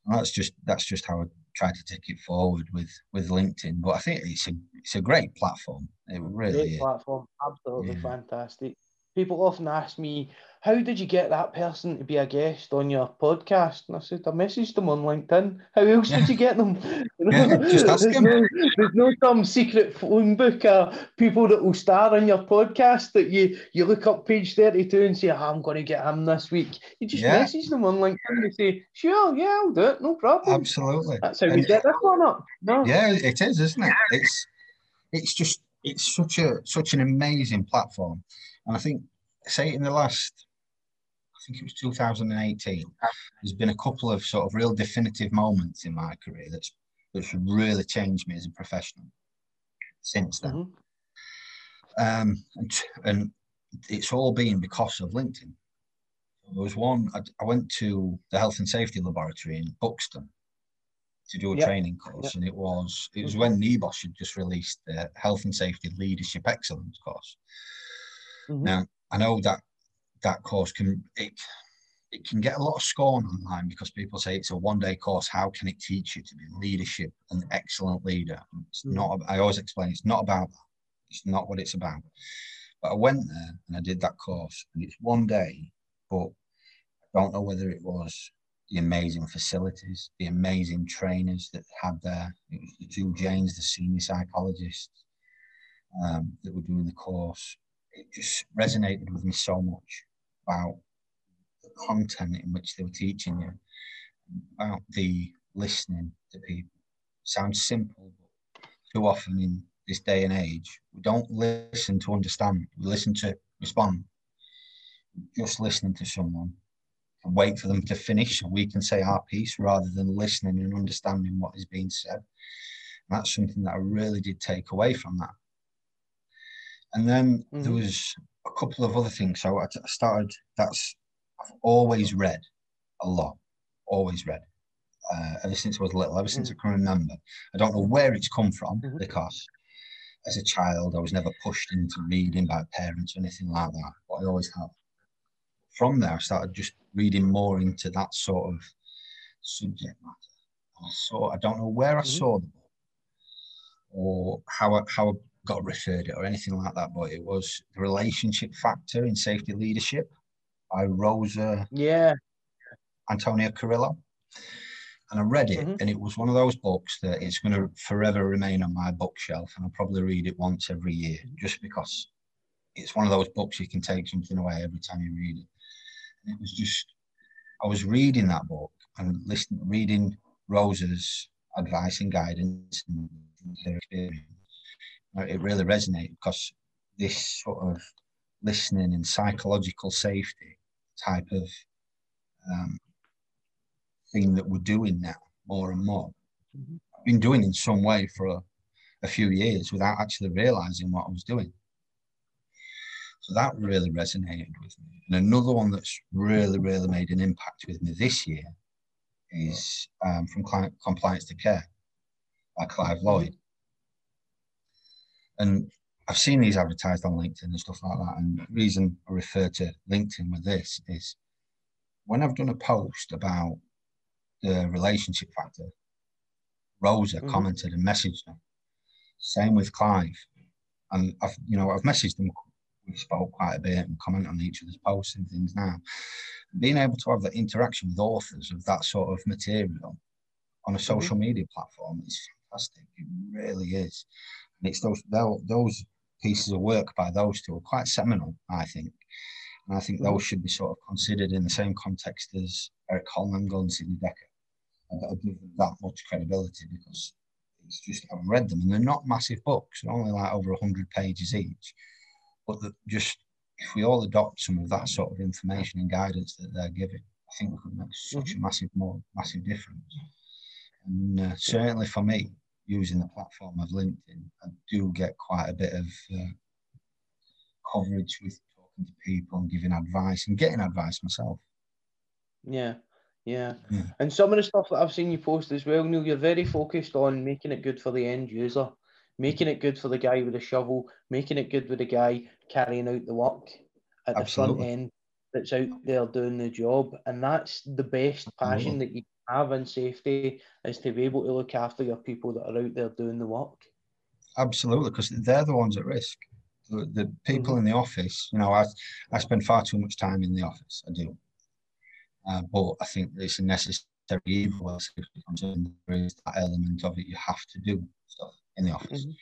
Speaker 3: And that's just that's just how I try to take it forward with with LinkedIn. But I think it's a it's a great platform. It really great
Speaker 2: is. platform, absolutely fantastic people often ask me, how did you get that person to be a guest on your podcast? And I said, I messaged them on LinkedIn. How else did you get them?
Speaker 3: Yeah, just ask
Speaker 2: there's, no, there's no some secret phone book of people that will star on your podcast that you, you look up page 32 and say, oh, I'm going to get him this week. You just yeah. message them on LinkedIn and say, sure, yeah, I'll do it, no problem.
Speaker 3: Absolutely.
Speaker 2: That's how and we get this one up. No.
Speaker 3: Yeah, it is, isn't it? It's, it's just, it's such a such an amazing platform and I think, say, in the last, think it was 2018, there's been a couple of sort of real definitive moments in my career that's that's really changed me as a professional since then. Mm-hmm. Um, and, and it's all been because of LinkedIn. There was one, I, I, went to the health and safety laboratory in Buxton to do a
Speaker 2: Yep.
Speaker 3: training course,
Speaker 2: Yep.
Speaker 3: and it was it was when NEBOSH had just released the Health and Safety Leadership Excellence course.
Speaker 2: Mhm.
Speaker 3: Now I know that that course can it it can get a lot of scorn online because people say it's a one day course. How can it teach you to be leadership, an excellent leader? It's
Speaker 2: Mm.
Speaker 3: not. I always explain it's not about that. It's not what it's about. But I went there and I did that course, and it's one day, but I don't know whether it was the amazing facilities, the amazing trainers that had there. It was the two Janes, the senior psychologists um, that were doing the course. It just resonated with me so much about the content in which they were teaching you, about the listening to people. Sounds simple, but too often in this day and age, we don't listen to understand. We listen to respond. Just listening to someone and wait for them to finish so we can say our piece rather than listening and understanding what is being said. And that's something that I really did take away from that. And then there
Speaker 2: Mhm.
Speaker 3: was a couple of other things. So I started, that's, I've always read a lot, always read. Uh, ever since I was little, ever since I can remember. I don't know where it's come from
Speaker 2: Mhm.
Speaker 3: because as a child, I was never pushed into reading by parents or anything like that, but I always have. From there, I started just reading more into that sort of subject matter. I saw, I don't know where I
Speaker 2: Mhm.
Speaker 3: saw the book or how I, how I got referred it or anything like that, but it was The Relationship Factor in Safety Leadership by Rosa
Speaker 2: Yeah.
Speaker 3: Antonia Carrillo. And I read it,
Speaker 2: Mhm.
Speaker 3: and it was one of those books that it's going to forever remain on my bookshelf, and I'll probably read it once every year, just because it's one of those books you can take something away every time you read it. And it was just, I was reading that book and listening, reading Rosa's advice and guidance and her experience. It really resonated because this sort of listening and psychological safety type of um, thing that we're doing now more and more.
Speaker 2: Mhm.
Speaker 3: I've been doing in some way for a, a few years without actually realizing what I was doing. So that really resonated with me. And another one that's really, really made an impact with me this year is um, from Client Compliance to Care by Clive Lloyd. And I've seen these advertised on LinkedIn and stuff like that. And the reason I refer to LinkedIn with this is when I've done a post about the relationship factor, Rosa
Speaker 2: Mhm.
Speaker 3: commented and messaged them. Same with Clive. And I've, you know, I've messaged them. We spoke quite a bit and comment on each other's posts and things now. Being able to have that interaction with authors of that sort of material on a social media platform is fantastic. It really is. And it's those those pieces of work by those two are quite seminal, I think. And I think
Speaker 2: Mhm.
Speaker 3: those should be sort of considered in the same context as Erik Hollnagel and Sidney Dekker. And I give them that much credibility because it's just I haven't read them and they're not massive books. They're only like over hundred pages each. But that just if we all adopt some of that sort of information and guidance that they're giving, I think we could make such a massive more massive difference. And uh, certainly for me, using the platform of LinkedIn, I do get quite a bit of uh, coverage with talking to people and giving advice and getting advice myself.
Speaker 2: Yeah, yeah.
Speaker 3: Yeah.
Speaker 2: And some of the stuff that I've seen you post as well, Neil, you're very focused on making it good for the end user, making it good for the guy with the shovel, making it good with the guy carrying out the work at the front end that's out there doing the job. And that's the best passion that you have in safety is to be able to look after your people that are out there doing the work.
Speaker 3: Absolutely, because they're the ones at risk. The, the people in the office, you know, I, I spend far too much time in the office. I do. Uh, but I think it's a necessary evil. as safety concern. There is that element of it. You have to do stuff in the office.
Speaker 2: Mhm.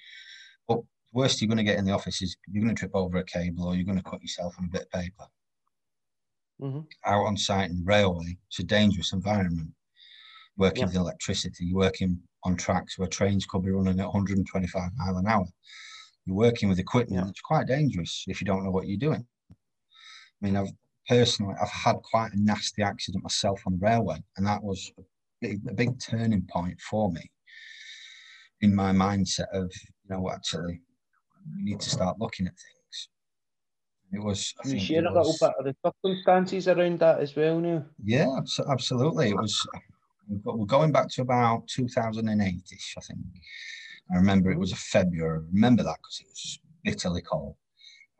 Speaker 3: But the worst you're going to get in the office is you're going to trip over a cable or you're going to cut yourself on a bit of paper.
Speaker 2: Mhm.
Speaker 3: Out on site in the railway, it's a dangerous environment. Working
Speaker 2: Yeah.
Speaker 3: with electricity, you're working on tracks where trains could be running at 125 mile an hour. You're working with equipment
Speaker 2: Yeah.
Speaker 3: that's quite dangerous if you don't know what you're doing. I mean, I've personally, I've had quite a nasty accident myself on the railway, and that was a big, a big turning point for me in my mindset of, you know, actually, we need to start looking at things. It was, I
Speaker 2: Can you share a little bit of the circumstances around that as well, now?
Speaker 3: yeah, absolutely. It was we're going back to about 2008ish, I think. I remember it was a February. I remember that because it was bitterly cold.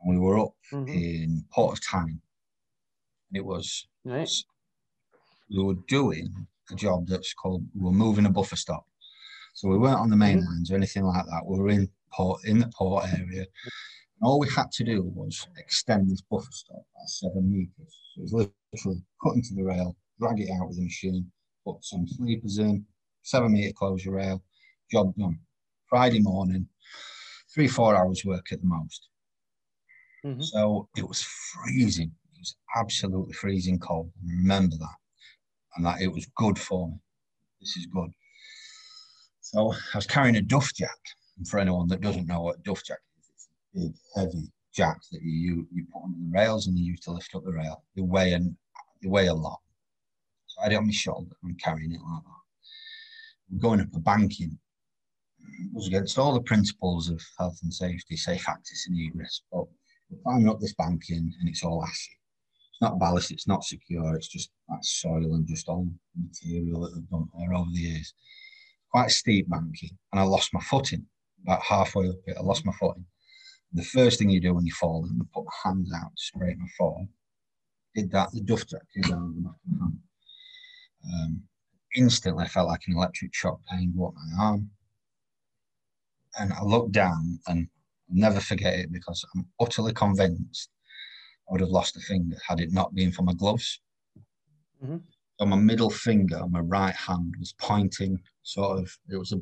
Speaker 3: And we were up mm-hmm. in Port of Tyne. And it was,
Speaker 2: nice.
Speaker 3: we were doing a job that's called, we were moving a buffer stop. So we weren't on the main mm-hmm. lines or anything like that. We were in port, in the port area. And all we had to do was extend this buffer stop by seven meters. So it was literally cut into the rail, drag it out with a machine, put some sleepers in, seven meter closure rail, job done. Friday morning, three, four hours work at the most. Mm-hmm. So it was freezing. It was absolutely freezing cold. Remember that. And that it was good for me. This is good. So I was carrying a duff jack. And for anyone that doesn't know what a duff jack is, it's a big, heavy jack that you you put on the rails and you use to lift up the rail. They weigh, an, they weigh a lot. I had it on my shoulder and carrying it like that. I'm going up a banking. It was against all the principles of health and safety, safe access and egress. But we're climbing up this banking and it's all ashy. It's not ballast, it's not secure, it's just that soil and just all material that they've done there over the years. Quite steep banking, and I lost my footing about halfway up it. I lost my footing. The first thing you do when you fall is you put my hands out to spray my fall. Did that, the duff jack came down the back of my hand. Um, instantly, I felt like an electric shock pain up my arm. And I looked down and I'll never forget it because I'm utterly convinced I would have lost a finger had it not been for my gloves. Mm-hmm. So my middle finger on my right hand was pointing sort of, it was a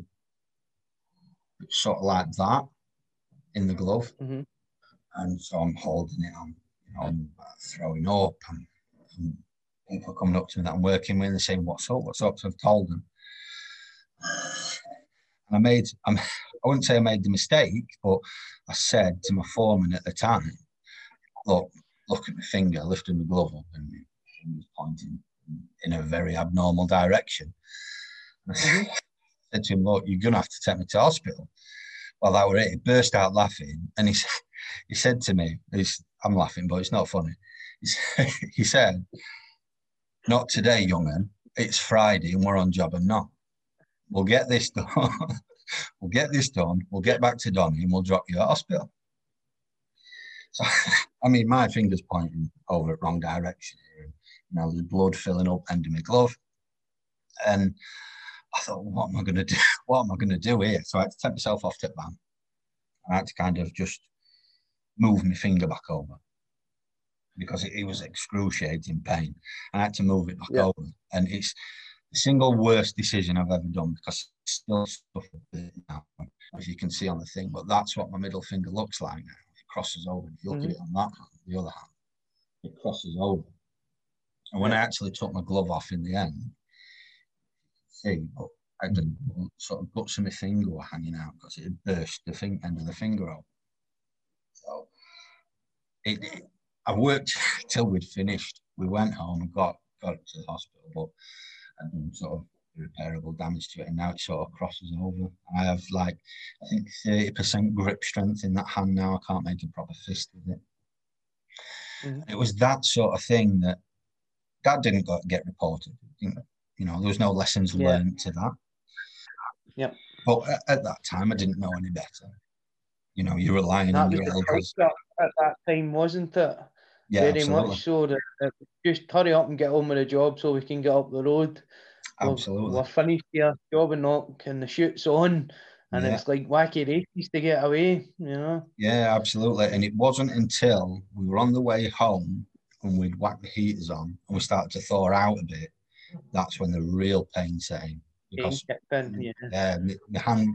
Speaker 3: sort of like that in the glove. Mm-hmm. And so I'm holding it, I'm, you know, I'm throwing up and, and people coming up to me that I'm working with and saying, What's up? What's up? So I've told them. And I made, I'm, I wouldn't say I made the mistake, but I said to my foreman at the time, Look, look at my finger, lifting the glove up, and he was pointing in a very abnormal direction. Mm-hmm. I said to him, Look, you're going to have to take me to hospital. Well, that was it. He burst out laughing and he, he said to me, I'm laughing, but it's not funny. he said, not today, young'un. It's Friday and we're on job and not. We'll get this done. we'll get this done. We'll get back to Donny and we'll drop you at hospital. So, I mean, my finger's pointing over at wrong direction here. You know, there's blood filling up under my glove. And I thought, what am I going to do? What am I going to do here? So I had to take myself off to van. I had to kind of just move my finger back over because it, it, was excruciating pain. I had to move it back yeah. over, and it's the single worst decision I've ever done because it's still stuff now, as you can see on the thing. But that's what my middle finger looks like now. It crosses over. If you look mm-hmm. at it on that hand, the other hand, it crosses over. And when. I actually took my glove off in the end, see, but I didn't sort of guts of my finger were hanging out because it had burst the thing, end of the finger off. So it, it I worked till we'd finished. We went home and got got to the hospital, but and sort of irreparable damage to it, and now it sort of crosses over. I have like I think thirty percent grip strength in that hand now. I can't make a proper fist with it. Mm-hmm. It was that sort of thing that that didn't go, get reported. You know, there was no lessons yeah. learned to that.
Speaker 2: Yeah.
Speaker 3: But at, at, that time, I didn't know any better. You know, you're relying
Speaker 2: that
Speaker 3: on your elders.
Speaker 2: At that time, wasn't it?
Speaker 3: Yeah,
Speaker 2: very
Speaker 3: absolutely.
Speaker 2: much so. That, that, just hurry up and get on with the job so we can get up the road.
Speaker 3: Absolutely.
Speaker 2: We're, we're finished here, job and knock, and the shoot's on. And yeah. it's like wacky races to get away, you know?
Speaker 3: Yeah, absolutely. And it wasn't until we were on the way home and we'd whacked the heaters on and we started to thaw out a bit, that's when the real pain set in.
Speaker 2: Because in, yeah.
Speaker 3: yeah, my, my hand,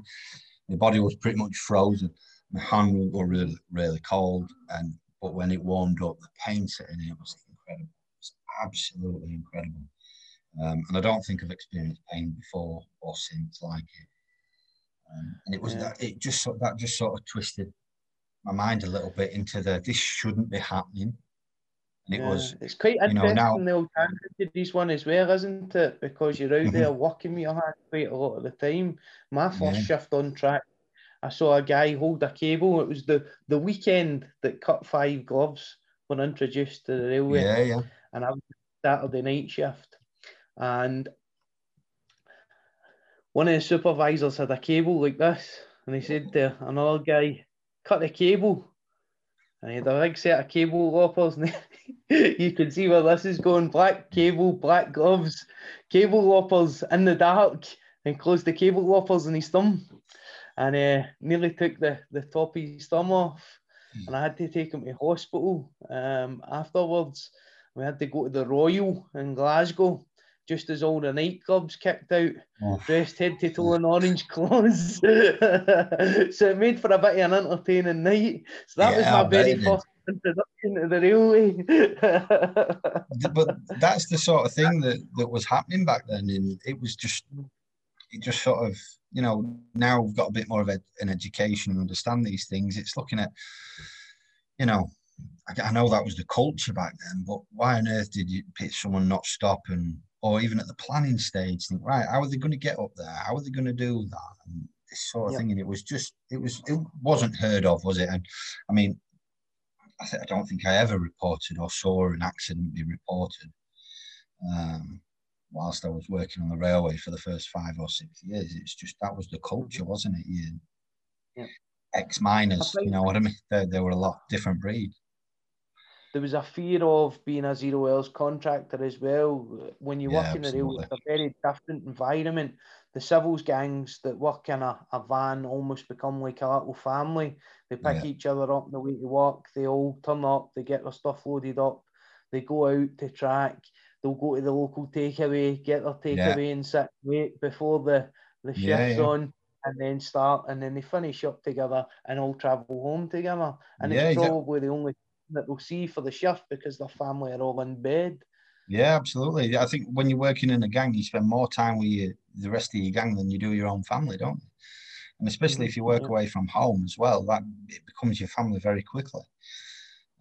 Speaker 3: my body was pretty much frozen. My hand was really, really cold. And but when it warmed up, the pain sitting in it was incredible. It was absolutely incredible. Um, and I don't think I've experienced pain before or since like it. Um, and it was yeah. that it just sort that just sort of twisted my mind a little bit into the this shouldn't be happening. And it yeah. was
Speaker 2: it's quite interesting
Speaker 3: know, now,
Speaker 2: the alternative this one as well, isn't it? Because you're out there working with your hand quite a lot of the time. My first yeah. shift on track I saw a guy hold a cable. It was the, the weekend that cut five gloves were introduced to the railway.
Speaker 3: Yeah, yeah.
Speaker 2: And I was Saturday night shift. And one of the supervisors had a cable like this, and he said to another guy, "Cut the cable." And he had a big set of cable loppers, and you can see where this is going. Black cable, black gloves, cable loppers in the dark, and closed the cable loppers in his thumb, and uh, nearly took the, the top of his thumb off. And I had to take him to hospital um, afterwards. We had to go to the Royal in Glasgow just as all the nightclubs kicked out, oh. dressed head to toe in orange clothes. so it made for a bit of an entertaining night. So that yeah, was my very first introduction to the
Speaker 3: railway. but that's the sort of thing that, that was happening back then. And it was just, it just sort of, you know, now we've got a bit more of a, an education and understand these things. It's looking at, you know, I, I know that was the culture back then, but why on earth did you pick someone not stop and or even at the planning stage, think, right, how are they going to get up there? How are they going to do that? And this sort of yep. thing. And it was just, it was, it wasn't heard of, was it? And I mean, I, th- I don't think I ever reported or saw an accident be reported um, whilst I was working on the railway for the first five or six years. It's just that was the culture, wasn't it? You, yep. Ex miners, you know what I mean? They, they were a lot different breed
Speaker 2: there was a fear of being a zero hours contractor as well. When you yeah, work in the rail, it's a very different environment. The civils gangs that work in a, a van almost become like a little family. They pick yeah. each other up on the way to work. They all turn up. They get their stuff loaded up. They go out to track. They'll go to the local takeaway, get their takeaway, yeah. and sit wait before the the shift's on and then start and then they finish up together and all travel home together. And yeah, it's probably the only that they'll see for the shift because their family are all in bed.
Speaker 3: Yeah, absolutely. I think when you're working in a gang, you spend more time with your, the rest of your gang than you do your own family, don't you? And especially if you work away from home as well, that it becomes your family very quickly.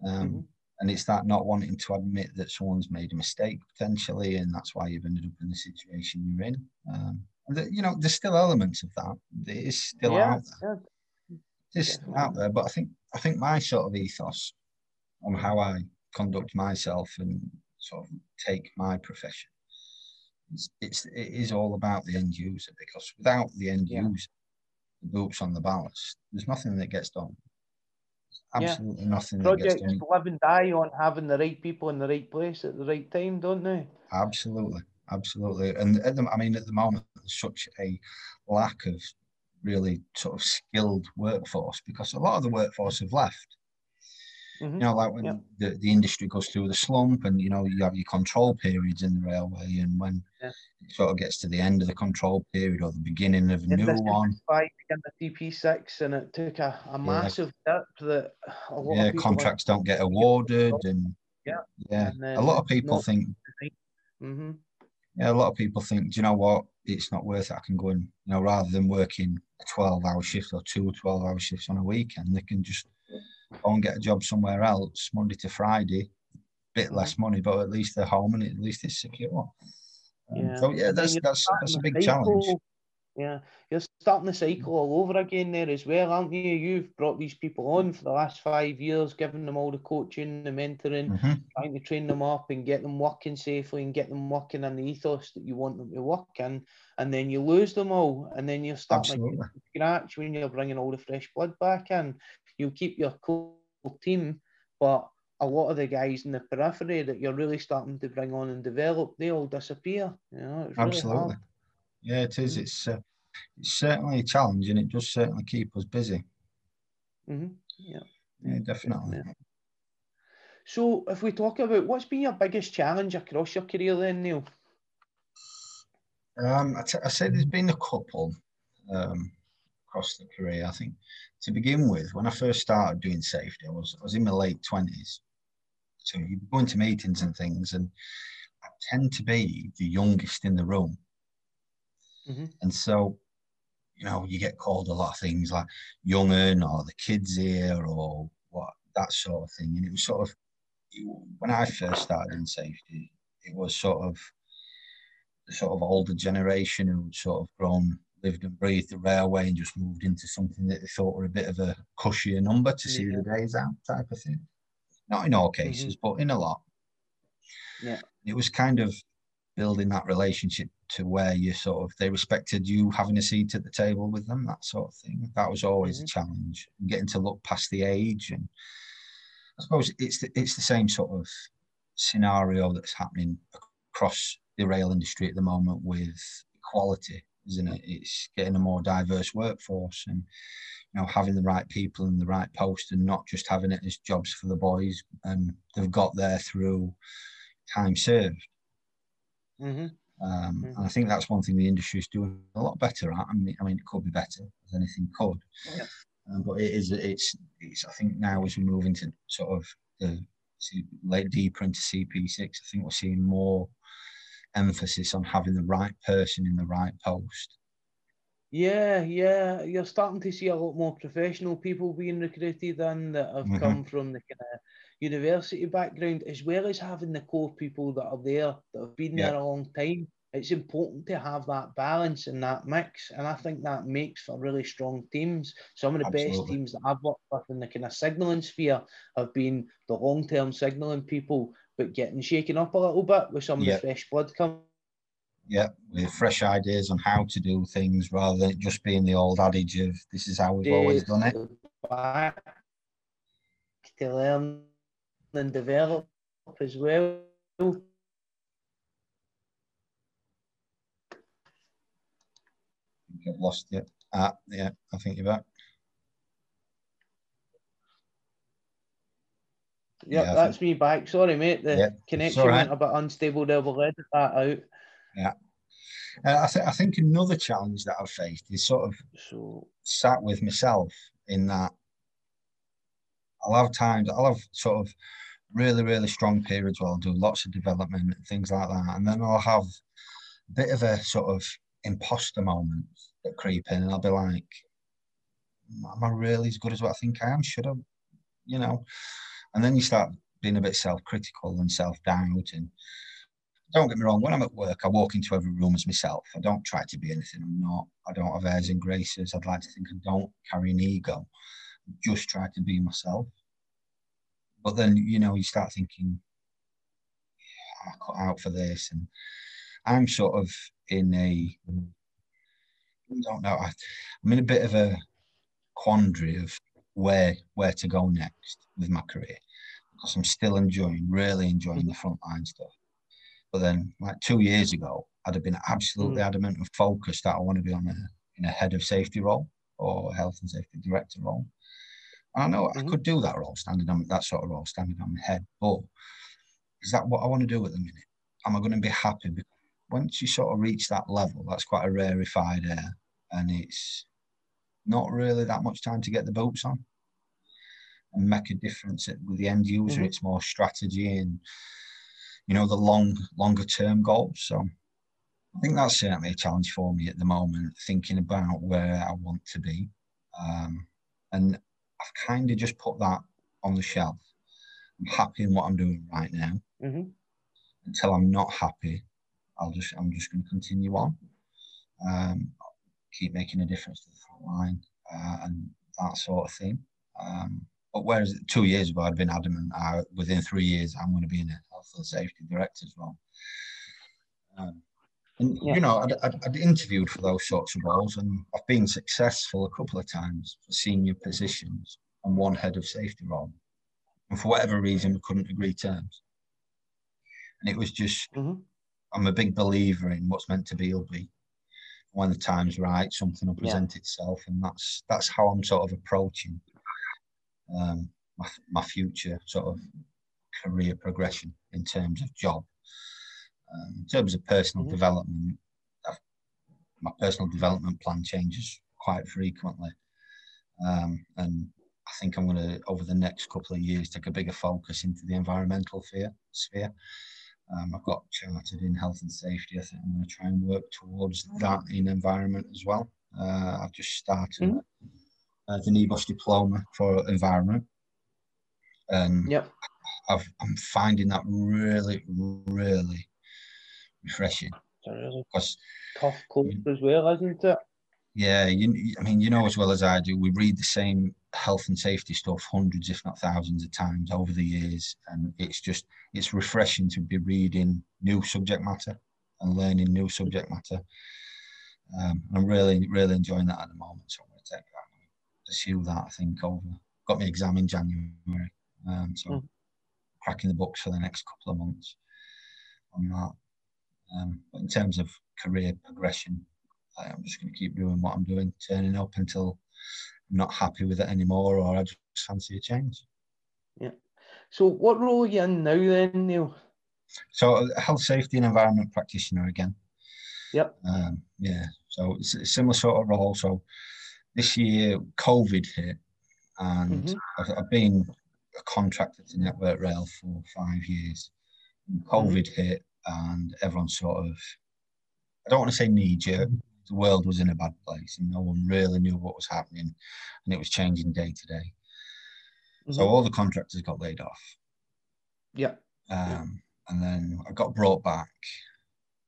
Speaker 3: Um, mm-hmm. And it's that not wanting to admit that someone's made a mistake potentially, and that's why you've ended up in the situation you're in. Um, the, you know, there's still elements of that. It is still yeah, out there. Yeah. It's out there, but I think I think my sort of ethos on how I conduct myself and sort of take my profession. It's, it's it is all about the end user because without the end yeah. user, the boots on the ballast, there's nothing that gets done. Absolutely yeah. nothing.
Speaker 2: Projects live and die on having the right people in the right place at the right time, don't they?
Speaker 3: Absolutely, absolutely. And at the, I mean, at the moment, there's such a lack of really sort of skilled workforce because a lot of the workforce have left. Mm-hmm. You know, like when the, the industry goes through the slump and, you know, you have your control periods in the railway and when yeah. it sort of gets to the end of the control period or the beginning of a new one.
Speaker 2: Five in the CP6 and it took a, a massive yeah. dip that
Speaker 3: a lot yeah, of contracts don't get awarded and yeah, yeah. And a lot of people think, mm-hmm. yeah, a lot of people think, do you know what? It's not worth it. I can go and, you know, rather than working a 12 hour shift or two 12 hour shifts on a weekend, they can just go and get a job somewhere else Monday to Friday, bit less money, but at least they're home and at least it's secure. Um, yeah. So yeah, that's that's that's a big challenge.
Speaker 2: Yeah, you're starting the cycle all over again there as well, aren't you? You've brought these people on for the last five years, giving them all the coaching, the mentoring, mm-hmm. trying to train them up and get them working safely and get them working in the ethos that you want them to work in. And then you lose them all, and then you're starting like scratch when you're bringing all the fresh blood back in you'll keep your core team, but a lot of the guys in the periphery that you're really starting to bring on and develop, they all disappear. You know,
Speaker 3: absolutely. yeah, it is. Mm-hmm. It's uh, it's certainly a challenge, and it does certainly keep us busy.
Speaker 2: Mm-hmm. Yeah.
Speaker 3: Yeah, definitely. Yeah.
Speaker 2: So, if we talk about what's been your biggest challenge across your career, then Neil?
Speaker 3: Um, I, t- I say there's been a couple. Um, across the career. I think to begin with, when I first started doing safety, I was I was in my late twenties. So you go into meetings and things, and I tend to be the youngest in the room. Mm-hmm. And so, you know, you get called a lot of things like young'un or the kids here or what that sort of thing. And it was sort of when I first started in safety, it was sort of the sort of older generation who sort of grown lived and breathed the railway and just moved into something that they thought were a bit of a cushier number to see yeah. the days out type of thing. Not in all cases, mm-hmm. but in a lot.
Speaker 2: Yeah.
Speaker 3: It was kind of building that relationship to where you sort of they respected you having a seat at the table with them, that sort of thing. That was always mm-hmm. a challenge. Getting to look past the age, and I suppose it's the, it's the same sort of scenario that's happening across the rail industry at the moment with equality, isn't it? It's getting a more diverse workforce and you know having the right people in the right post and not just having it as jobs for the boys and they've got there through time served. Mm-hmm. Um, mm-hmm. And I think that's one thing the industry is doing a lot better at. I mean, I mean, it could be better as anything could, yeah. um, but it is. It's. It's. I think now as we move into sort of the late deeper into CP6, I think we're seeing more emphasis on having the right person in the right post.
Speaker 2: Yeah, yeah, you're starting to see a lot more professional people being recruited and that have mm-hmm. come from the kind of university background, as well as having the core people that are there that have been yeah. there a long time. It's important to have that balance and that mix, and I think that makes for really strong teams. Some of the Absolutely. best teams that I've worked with in the kind of signalling sphere have been the long-term signalling people, but getting shaken up a little bit with some yeah. of the fresh blood coming.
Speaker 3: Yeah, with fresh ideas on how to do things rather than just being the old adage of this is how we've always done it.
Speaker 2: Back to learn and develop as well.
Speaker 3: I've lost you. Ah, yeah, I think you're back.
Speaker 2: Yep, yeah, that's me back. Sorry, mate. The connection right. went a bit unstable there. We'll edit that out.
Speaker 3: Yeah. Uh, I, th- I think another challenge that I've faced is sort of so sat with myself in that I'll have times, I'll have sort of really, really strong periods where I'll do lots of development and things like that. And then I'll have a bit of a sort of imposter moment that creep in and I'll be like, am I really as good as what I think I am? Should I, you know? And then you start being a bit self-critical and self-doubt. And don't get me wrong, when I'm at work, I walk into every room as myself. I don't try to be anything I'm not. I don't have airs and graces. I'd like to think I don't carry an ego. Just try to be myself. But then, you know, you start thinking, yeah, I'm cut out for this. And I'm sort of in a, I don't know, I, I'm in a bit of a quandary of where where to go next with my career because I'm still enjoying, really enjoying the frontline stuff. But then, like two years ago, I'd have been absolutely mm. adamant and focused that I want to be on a in a head of safety role or health and safety director role. I know mm-hmm. I could do that role, standing on that sort of role, standing on my head. But is that what I want to do at the minute? Am I going to be happy? Because once you sort of reach that level, that's quite a rarefied air, and it's not really that much time to get the boats on and make a difference with the end user. Mm-hmm. It's more strategy and you know the long, longer term goals. So I think that's certainly a challenge for me at the moment, thinking about where I want to be. Um, and I've kind of just put that on the shelf. I'm happy in what I'm doing right now. Mm-hmm. Until I'm not happy, I'll just I'm just going to continue on, um, keep making a difference to the front line uh, and that sort of thing. Um, but whereas two years ago I'd been adamant, uh, within three years I'm going to be in a health and safety director's role. Um, and yeah. you know, I'd, I'd, I'd, interviewed for those sorts of roles, and I've been successful a couple of times for senior positions and one head of safety role. And for whatever reason, we couldn't agree terms. And it was just, mm-hmm. I'm a big believer in what's meant to be will be. When the time's right, something will present yeah. itself, and that's that's how I'm sort of approaching um, my, my future sort of career progression in terms of job um, in terms of personal mm-hmm. development, I've, my personal development plan changes quite frequently. Um, and I think I'm going to, over the next couple of years, take a bigger focus into the environmental sphere. sphere. Um, I've got chartered in health and safety. I think I'm going to try and work towards that in environment as well. Uh, I've just started mm-hmm. uh, the NEBOSH diploma for environment. And yep. I've, I'm finding that really, really refreshing.
Speaker 2: Because tough course as well, isn't it?
Speaker 3: Yeah, you, I mean, you know as well as I do, we read the same health and safety stuff hundreds, if not thousands, of times over the years, and it's just it's refreshing to be reading new subject matter and learning new subject matter. Um, I'm really, really enjoying that at the moment. So I'm going to take that, pursue that. I think over. Got my exam in January, um, so mm. cracking the books for the next couple of months on that. Um, but in terms of career progression, I'm just going to keep doing what I'm doing, turning up until not happy with it anymore, or I just fancy a change.
Speaker 2: Yeah. So, what role are you in now, then, Neil?
Speaker 3: So, health, safety, and environment practitioner again.
Speaker 2: Yep.
Speaker 3: Um, yeah. So it's a similar sort of role. So this year, COVID hit, and mm-hmm. I've, I've, been a contractor to Network Rail for five years. COVID mm-hmm. hit, and everyone sort of, I don't want to say knee jerk. The world was in a bad place, and no one really knew what was happening, and it was changing day to day. Mm-hmm. So all the contractors got laid off.
Speaker 2: Yeah.
Speaker 3: Um, and then I got brought back,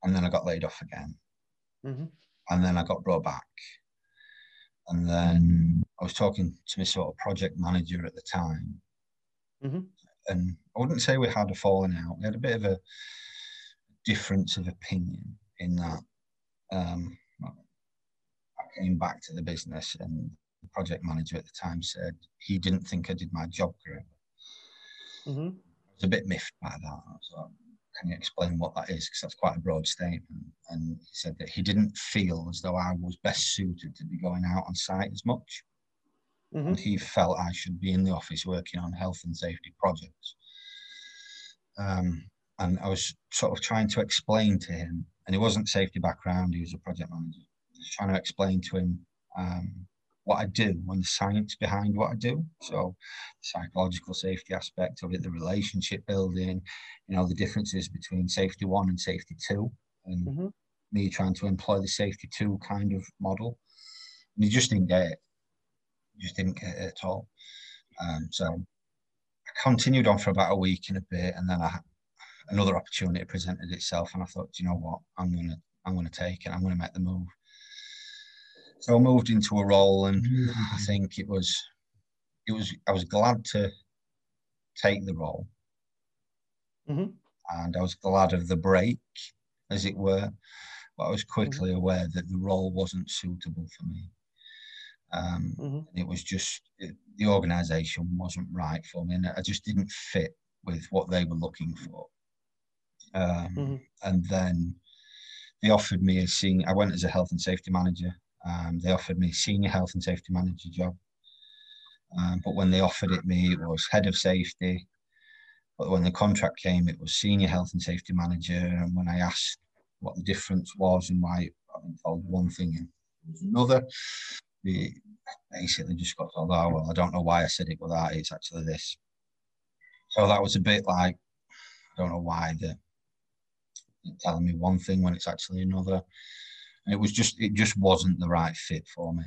Speaker 3: and then I got laid off again,
Speaker 2: mm-hmm.
Speaker 3: and then I got brought back, and then I was talking to my sort of project manager at the time,
Speaker 2: mm-hmm.
Speaker 3: and I wouldn't say we had a falling out. We had a bit of a difference of opinion in that. Um, came back to the business, and the project manager at the time said he didn't think I did my job correctly.
Speaker 2: Mm-hmm.
Speaker 3: I was a bit miffed by that. So can you explain what that is? Because that's quite a broad statement. And he said that he didn't feel as though I was best suited to be going out on site as much.
Speaker 2: Mm-hmm.
Speaker 3: And he felt I should be in the office working on health and safety projects. Um, and I was sort of trying to explain to him, and he wasn't safety background, he was a project manager. Trying to explain to him um, what I do and the science behind what I do. So, the psychological safety aspect of it, the relationship building, you know, the differences between safety one and safety two, and
Speaker 2: mm-hmm.
Speaker 3: me trying to employ the safety two kind of model. And he just didn't get it. He just didn't get it at all. Um, so, I continued on for about a week and a bit, and then I another opportunity presented itself, and I thought, you know what, I'm gonna I'm gonna take it. I'm gonna make the move. So I moved into a role, and I think it was, it was, I was glad to take the role,
Speaker 2: mm-hmm.
Speaker 3: and I was glad of the break, as it were. But I was quickly
Speaker 2: mm-hmm.
Speaker 3: aware that the role wasn't suitable for me. Um,
Speaker 2: mm-hmm.
Speaker 3: It was just it, the organisation wasn't right for me, and I just didn't fit with what they were looking for. Um,
Speaker 2: mm-hmm.
Speaker 3: And then they offered me a senior. I went as a health and safety manager um, they offered me senior health and safety manager job. Um, but when they offered it me, it was head of safety. But when the contract came, it was senior health and safety manager. And when I asked what the difference was and why I've been told one thing and was another, they basically just got told, oh, well, I don't know why I said it, but that it's actually this. So that was a bit like, I don't know why they're telling me one thing when it's actually another and it was just it just wasn't the right fit for me.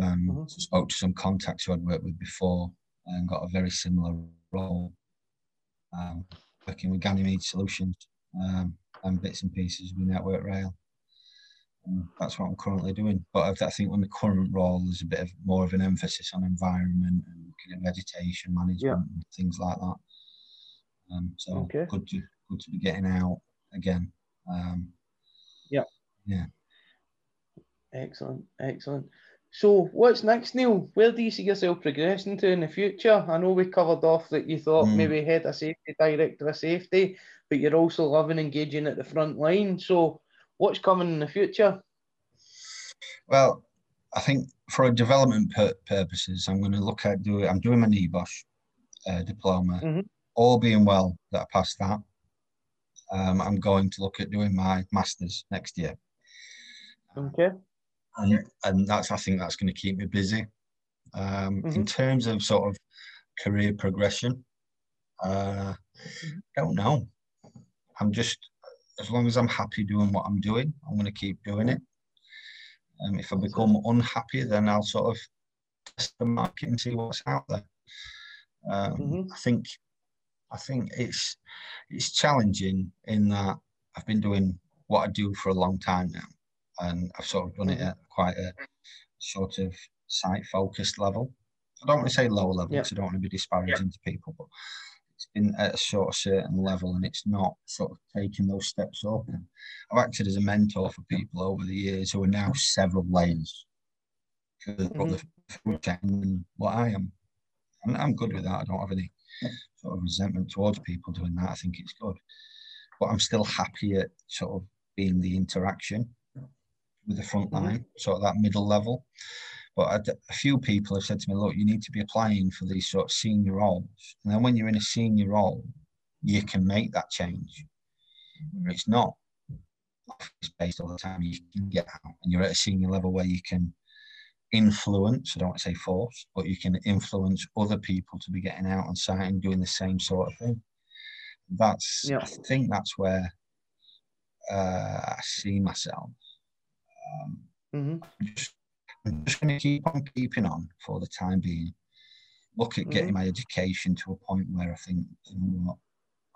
Speaker 3: Um, mm-hmm. so spoke to some contacts who I'd worked with before and got a very similar role, um, working with Ganymede Solutions um, and bits and pieces with Network Rail. And that's what I'm currently doing. But I think with my current role, there's a bit of more of an emphasis on environment and looking at vegetation management yeah. and things like that. Um, so okay. good to good to be getting out again. Um,
Speaker 2: yeah. Excellent, excellent. So, what's next, Neil? Where do you see yourself progressing to in the future? I know we covered off that you thought mm. maybe head of safety, director of safety, but you're also loving engaging at the front line. So, what's coming in the future?
Speaker 3: Well, I think for development pur- purposes, I'm going to look at doing. I'm doing my NEBOSH uh, diploma.
Speaker 2: Mm-hmm.
Speaker 3: All being well, that I pass that. Um, I'm going to look at doing my masters next year.
Speaker 2: Okay.
Speaker 3: And, and that's I think that's going to keep me busy. Um, mm-hmm. In terms of sort of career progression, uh, don't know. I'm just as long as I'm happy doing what I'm doing, I'm going to keep doing it. Um, if I become unhappy, then I'll sort of test the market and see what's out there. Um, mm-hmm. I think I think it's it's challenging in that I've been doing what I do for a long time now and I've sort of done it mm-hmm. at quite a sort of site focused level. I don't want to say low level because I don't want to be disparaging to people, but it's been at a sort of certain level and it's not sort of taking those steps up. And I've acted as a mentor for people over the years who are now several layers mm-hmm. the food chain what I am. And I'm good with that. I don't have any sort of resentment towards people doing that. I think it's good. But I'm still happy at sort of being the interaction with the front mm-hmm. line, mm-hmm. sort of that middle level. But a few people have said to me, look, you need to be applying for these sort of senior roles. And then when you're in a senior role, you can make that change. Where it's not office based all the time, you can get out and you're at a senior level where you can influence, I don't want to say force, but you can influence other people to be getting out on site and doing the same sort of thing. That's, yeah. I think that's where uh, I see myself. Um, mm-hmm. I'm just going to keep on keeping on for the time being. Look at getting mm-hmm. my education to a point where I think you know what,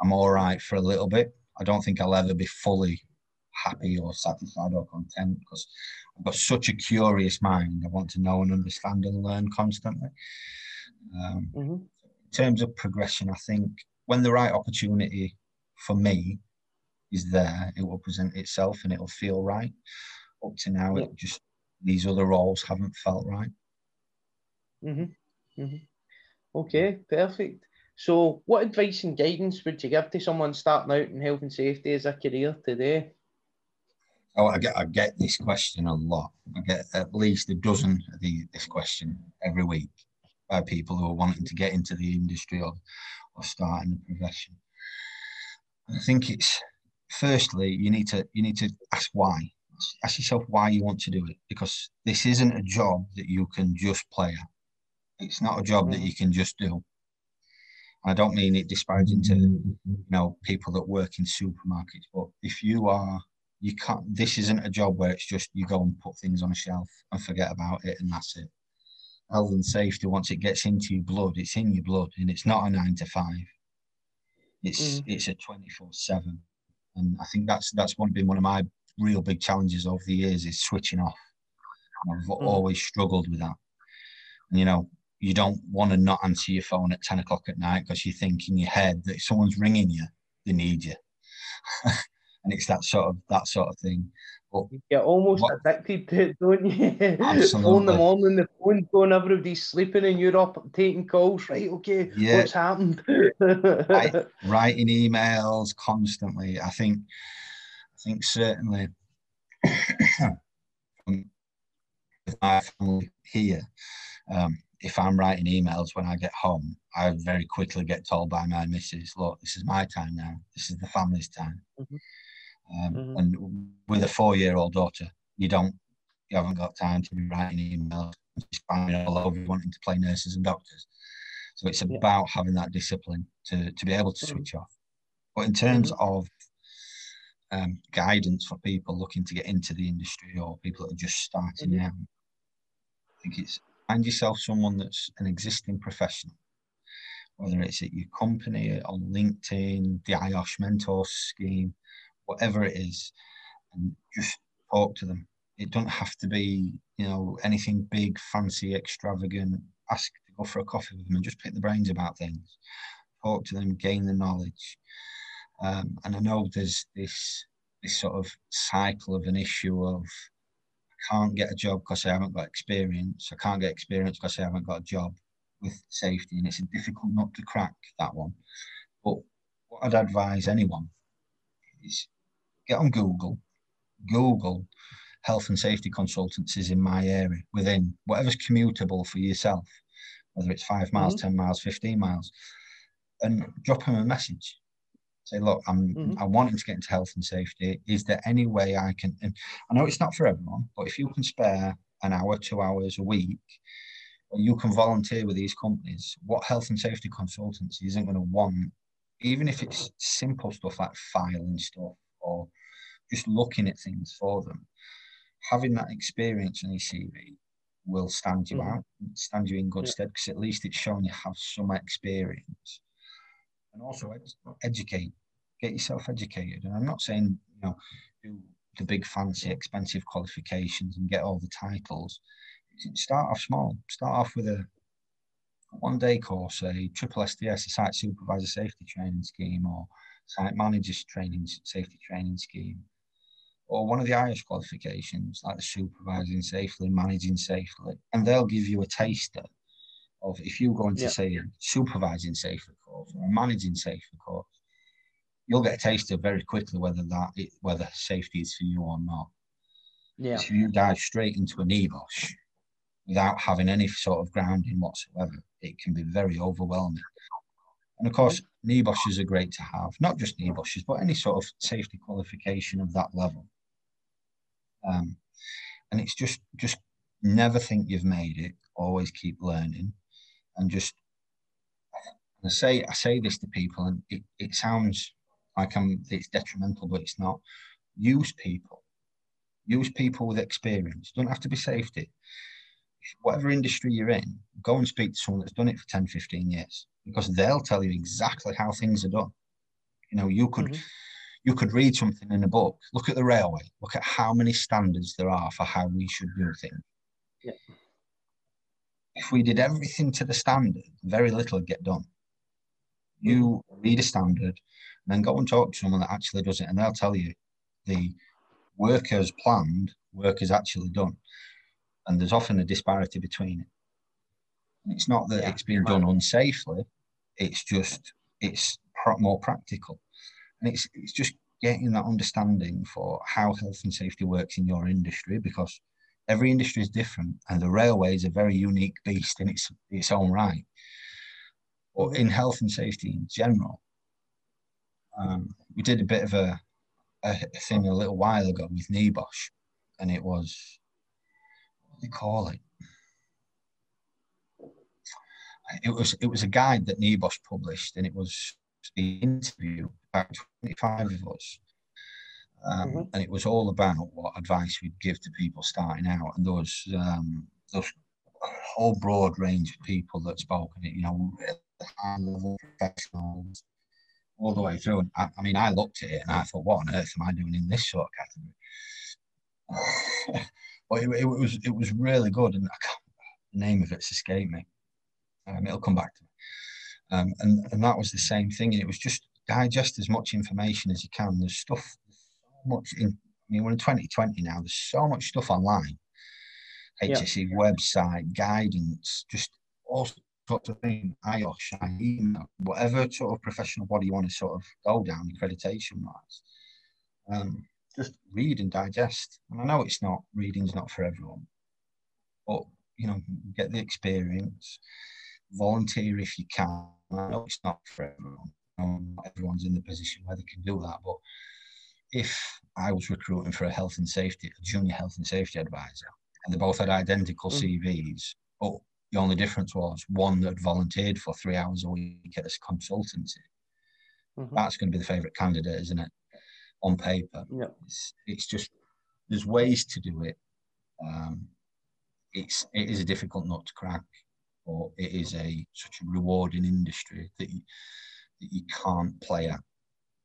Speaker 3: I'm all right for a little bit. I don't think I'll ever be fully happy or satisfied or content because I've got such a curious mind. I want to know and understand and learn constantly. Um, mm-hmm. In terms of progression, I think when the right opportunity for me is there, it will present itself and it'll feel right. Up to now, yeah. it just these other roles haven't felt right.
Speaker 2: Mm-hmm. Mm-hmm. Okay, perfect. So, what advice and guidance would you give to someone starting out in health and safety as a career today?
Speaker 3: Oh, I get I get this question a lot. I get at least a dozen of the, this question every week by people who are wanting to get into the industry or, or start in the profession. I think it's firstly you need to you need to ask why ask yourself why you want to do it because this isn't a job that you can just play at. It's not a job that mm. you can just do. I don't mean it disparaging to you know people that work in supermarkets, but if you are you can't this isn't a job where it's just you go and put things on a shelf and forget about it and that's it. Health and safety, once it gets into your blood, it's in your blood and it's not a nine to five. It's mm. it's a twenty four seven. And I think that's that's one been one of my real big challenges over the years is switching off. I've mm. always struggled with that. And, you know, you don't want to not answer your phone at 10 o'clock at night because you think in your head that if someone's ringing you, they need you. and it's that sort of that sort of thing.
Speaker 2: But you get almost what, addicted to it, don't you? Absolutely. Phone the morning, the phone's going, everybody's sleeping, and you're up taking calls. Right, okay, yeah. what's happened?
Speaker 3: right, writing emails constantly. I think think certainly with my family here, um, if I'm writing emails when I get home, I very quickly get told by my missus, look, this is my time now. This is the family's time. Mm-hmm. Um, mm-hmm. And with a four-year-old daughter, you don't, you haven't got time to be writing emails, all over wanting to play nurses and doctors. So it's yeah. about having that discipline to, to be able to mm-hmm. switch off. But in terms mm-hmm. of um, guidance for people looking to get into the industry or people that are just starting mm-hmm. out. I think it's find yourself someone that's an existing professional, whether it's at your company, on LinkedIn, the IOSH mentor scheme, whatever it is, and just talk to them. It doesn't have to be, you know, anything big, fancy, extravagant. Ask to go for a coffee with them and just pick the brains about things. Talk to them, gain the knowledge. Um, and I know there's this this sort of cycle of an issue of I can't get a job because I haven't got experience. I can't get experience because I haven't got a job with safety, and it's a difficult nut to crack that one. But what I'd advise anyone is get on Google, Google health and safety consultancies in my area within whatever's commutable for yourself, whether it's five miles, mm-hmm. 10 miles, 15 miles, and drop them a message say, look, I'm mm-hmm. I'm wanting to get into health and safety. Is there any way I can? And I know it's not for everyone, but if you can spare an hour, two hours a week, or you can volunteer with these companies. What health and safety consultancy isn't going to want, even if it's simple stuff like filing stuff or just looking at things for them, having that experience in your CV will stand you mm-hmm. out, stand you in good yeah. stead because at least it's showing you have some experience and also educate, get yourself educated. And I'm not saying you know do the big fancy expensive qualifications and get all the titles. Start off small. Start off with a one day course, a triple STS, a site supervisor safety training scheme, or site managers training safety training scheme, or one of the IOSH qualifications, like the supervising safely, managing safely, and they'll give you a taster of if you go into yeah. say supervising safely course or managing safely course, you'll get a taster very quickly whether that whether safety is for you or not. Yeah. If you dive straight into an NEBOSH without having any sort of grounding whatsoever, it can be very overwhelming. And of course, NEBOSHs are great to have, not just NEBOSHs, but any sort of safety qualification of that level. Um, and it's just just never think you've made it. Always keep learning, and just I say I say this to people, and it, it sounds like I'm it's detrimental, but it's not. Use people, use people with experience. Don't have to be safety. Whatever industry you're in, go and speak to someone that's done it for 10, 15 years because they'll tell you exactly how things are done. You know, you could mm-hmm you could read something in a book. Look at the railway. Look at how many standards there are for how we should do things. Yeah. If we did everything to the standard, very little would get done. You read a standard, and then go and talk to someone that actually does it, and they'll tell you the work as planned, work is actually done. And there's often a disparity between it. And it's not that yeah, it's being done unsafely, it's just it's more practical and it's it's just getting that understanding for how health and safety works in your industry because every industry is different and the railway is a very unique beast in its its own right. Or in health and safety in general um, we did a bit of a, a thing a little while ago with NEBOSH and it was what do they call it? It was it was a guide that NEBOSH published and it was the interview about 25 of us. Um, mm-hmm. And it was all about what advice we'd give to people starting out. And there was, um, a whole broad range of people that spoke in it, you know, high level professionals all the way through. And I, I, mean, I looked at it and I thought, what on earth am I doing in this sort of category? but it, it, was it was really good, and the name of it's escaped me. Um, it'll come back to me. Um, and, and that was the same thing. And it was just digest as much information as you can. There's stuff, much in, I mean, we're in 2020 now, there's so much stuff online. HSE yeah. website, guidance, just all sorts of things, IOSH, email, whatever sort of professional body you want to sort of go down accreditation wise. Um, just read and digest. And I know it's not, reading's not for everyone, but, you know, get the experience, volunteer if you can. I know it's not for everyone. Not everyone's in the position where they can do that. But if I was recruiting for a health and safety, a junior health and safety advisor, and they both had identical mm. CVs, but the only difference was one that volunteered for three hours a week at a consultancy. Mm-hmm. That's going to be the favourite candidate, isn't it? On paper,
Speaker 2: yeah.
Speaker 3: it's, it's just there's ways to do it. Um, it's it is a difficult nut to crack or it is a such a rewarding industry that you, that you can't play at.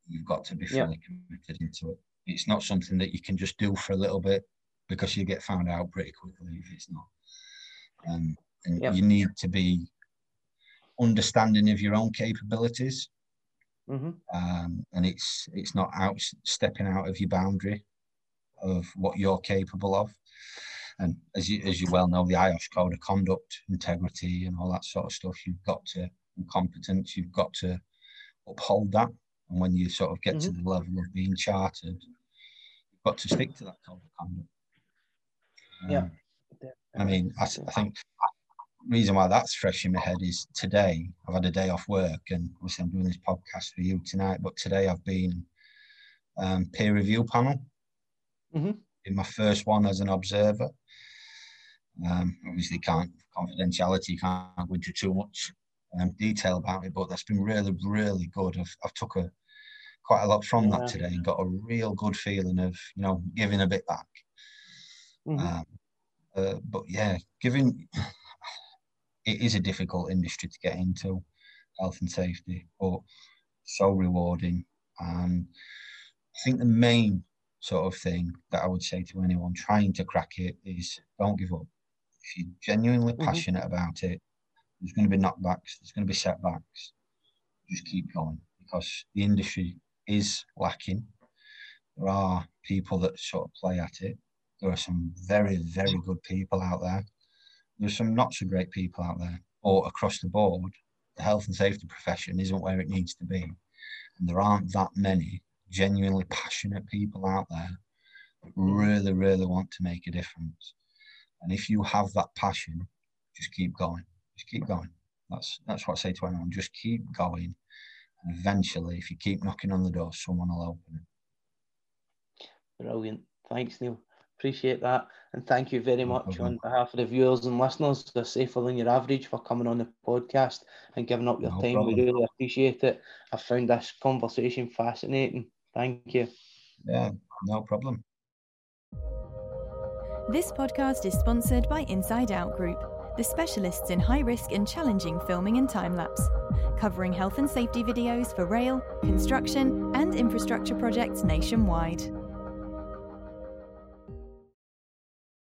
Speaker 3: You've got to be fully yeah. committed into it. It's not something that you can just do for a little bit because you get found out pretty quickly if it's not. Um, and yeah. you need to be understanding of your own capabilities. Mm-hmm. Um, and it's it's not out stepping out of your boundary of what you're capable of. And as you as you well know, the IOSH code of conduct, integrity, and all that sort of stuff, you've got to and competence, you've got to uphold that. And when you sort of get mm-hmm. to the level of being chartered, you've got to stick to that code of conduct.
Speaker 2: Um, yeah. I
Speaker 3: mean, I, I think reason why that's fresh in my head is today I've had a day off work and obviously I'm doing this podcast for you tonight, but today I've been um, peer review panel mm-hmm. in my first one as an observer. Um, obviously, can't confidentiality can't go into too much um, detail about it, but that's been really, really good. I've, I've took a quite a lot from yeah. that today and got a real good feeling of you know giving a bit back. Mm-hmm. Um, uh, but yeah, giving it is a difficult industry to get into, health and safety, but so rewarding. And I think the main sort of thing that I would say to anyone trying to crack it is don't give up if you're genuinely mm-hmm. passionate about it, There's going to be knockbacks. There's going to be setbacks. Just keep going because the industry is lacking. There are people that sort of play at it. There are some very, very good people out there. There's some not so great people out there, or across the board. The health and safety profession isn't where it needs to be. And there aren't that many genuinely passionate people out there that really, really want to make a difference. And if you have that passion, just keep going. Just keep going. That's that's what I say to anyone. Just keep going. And eventually, if you keep knocking on the door, someone will open it.
Speaker 2: Brilliant. Thanks, Neil. Appreciate that. And thank you very much no on behalf of the viewers and listeners, the Safer Than Your Average, for coming on the podcast and giving up your no time. Problem. We really appreciate it. I found this conversation fascinating. Thank you.
Speaker 3: Yeah, no problem.
Speaker 1: This podcast is sponsored by Inside Out Group, the specialists in high risk and challenging filming and time lapse, covering health and safety videos for rail, construction, and infrastructure projects nationwide.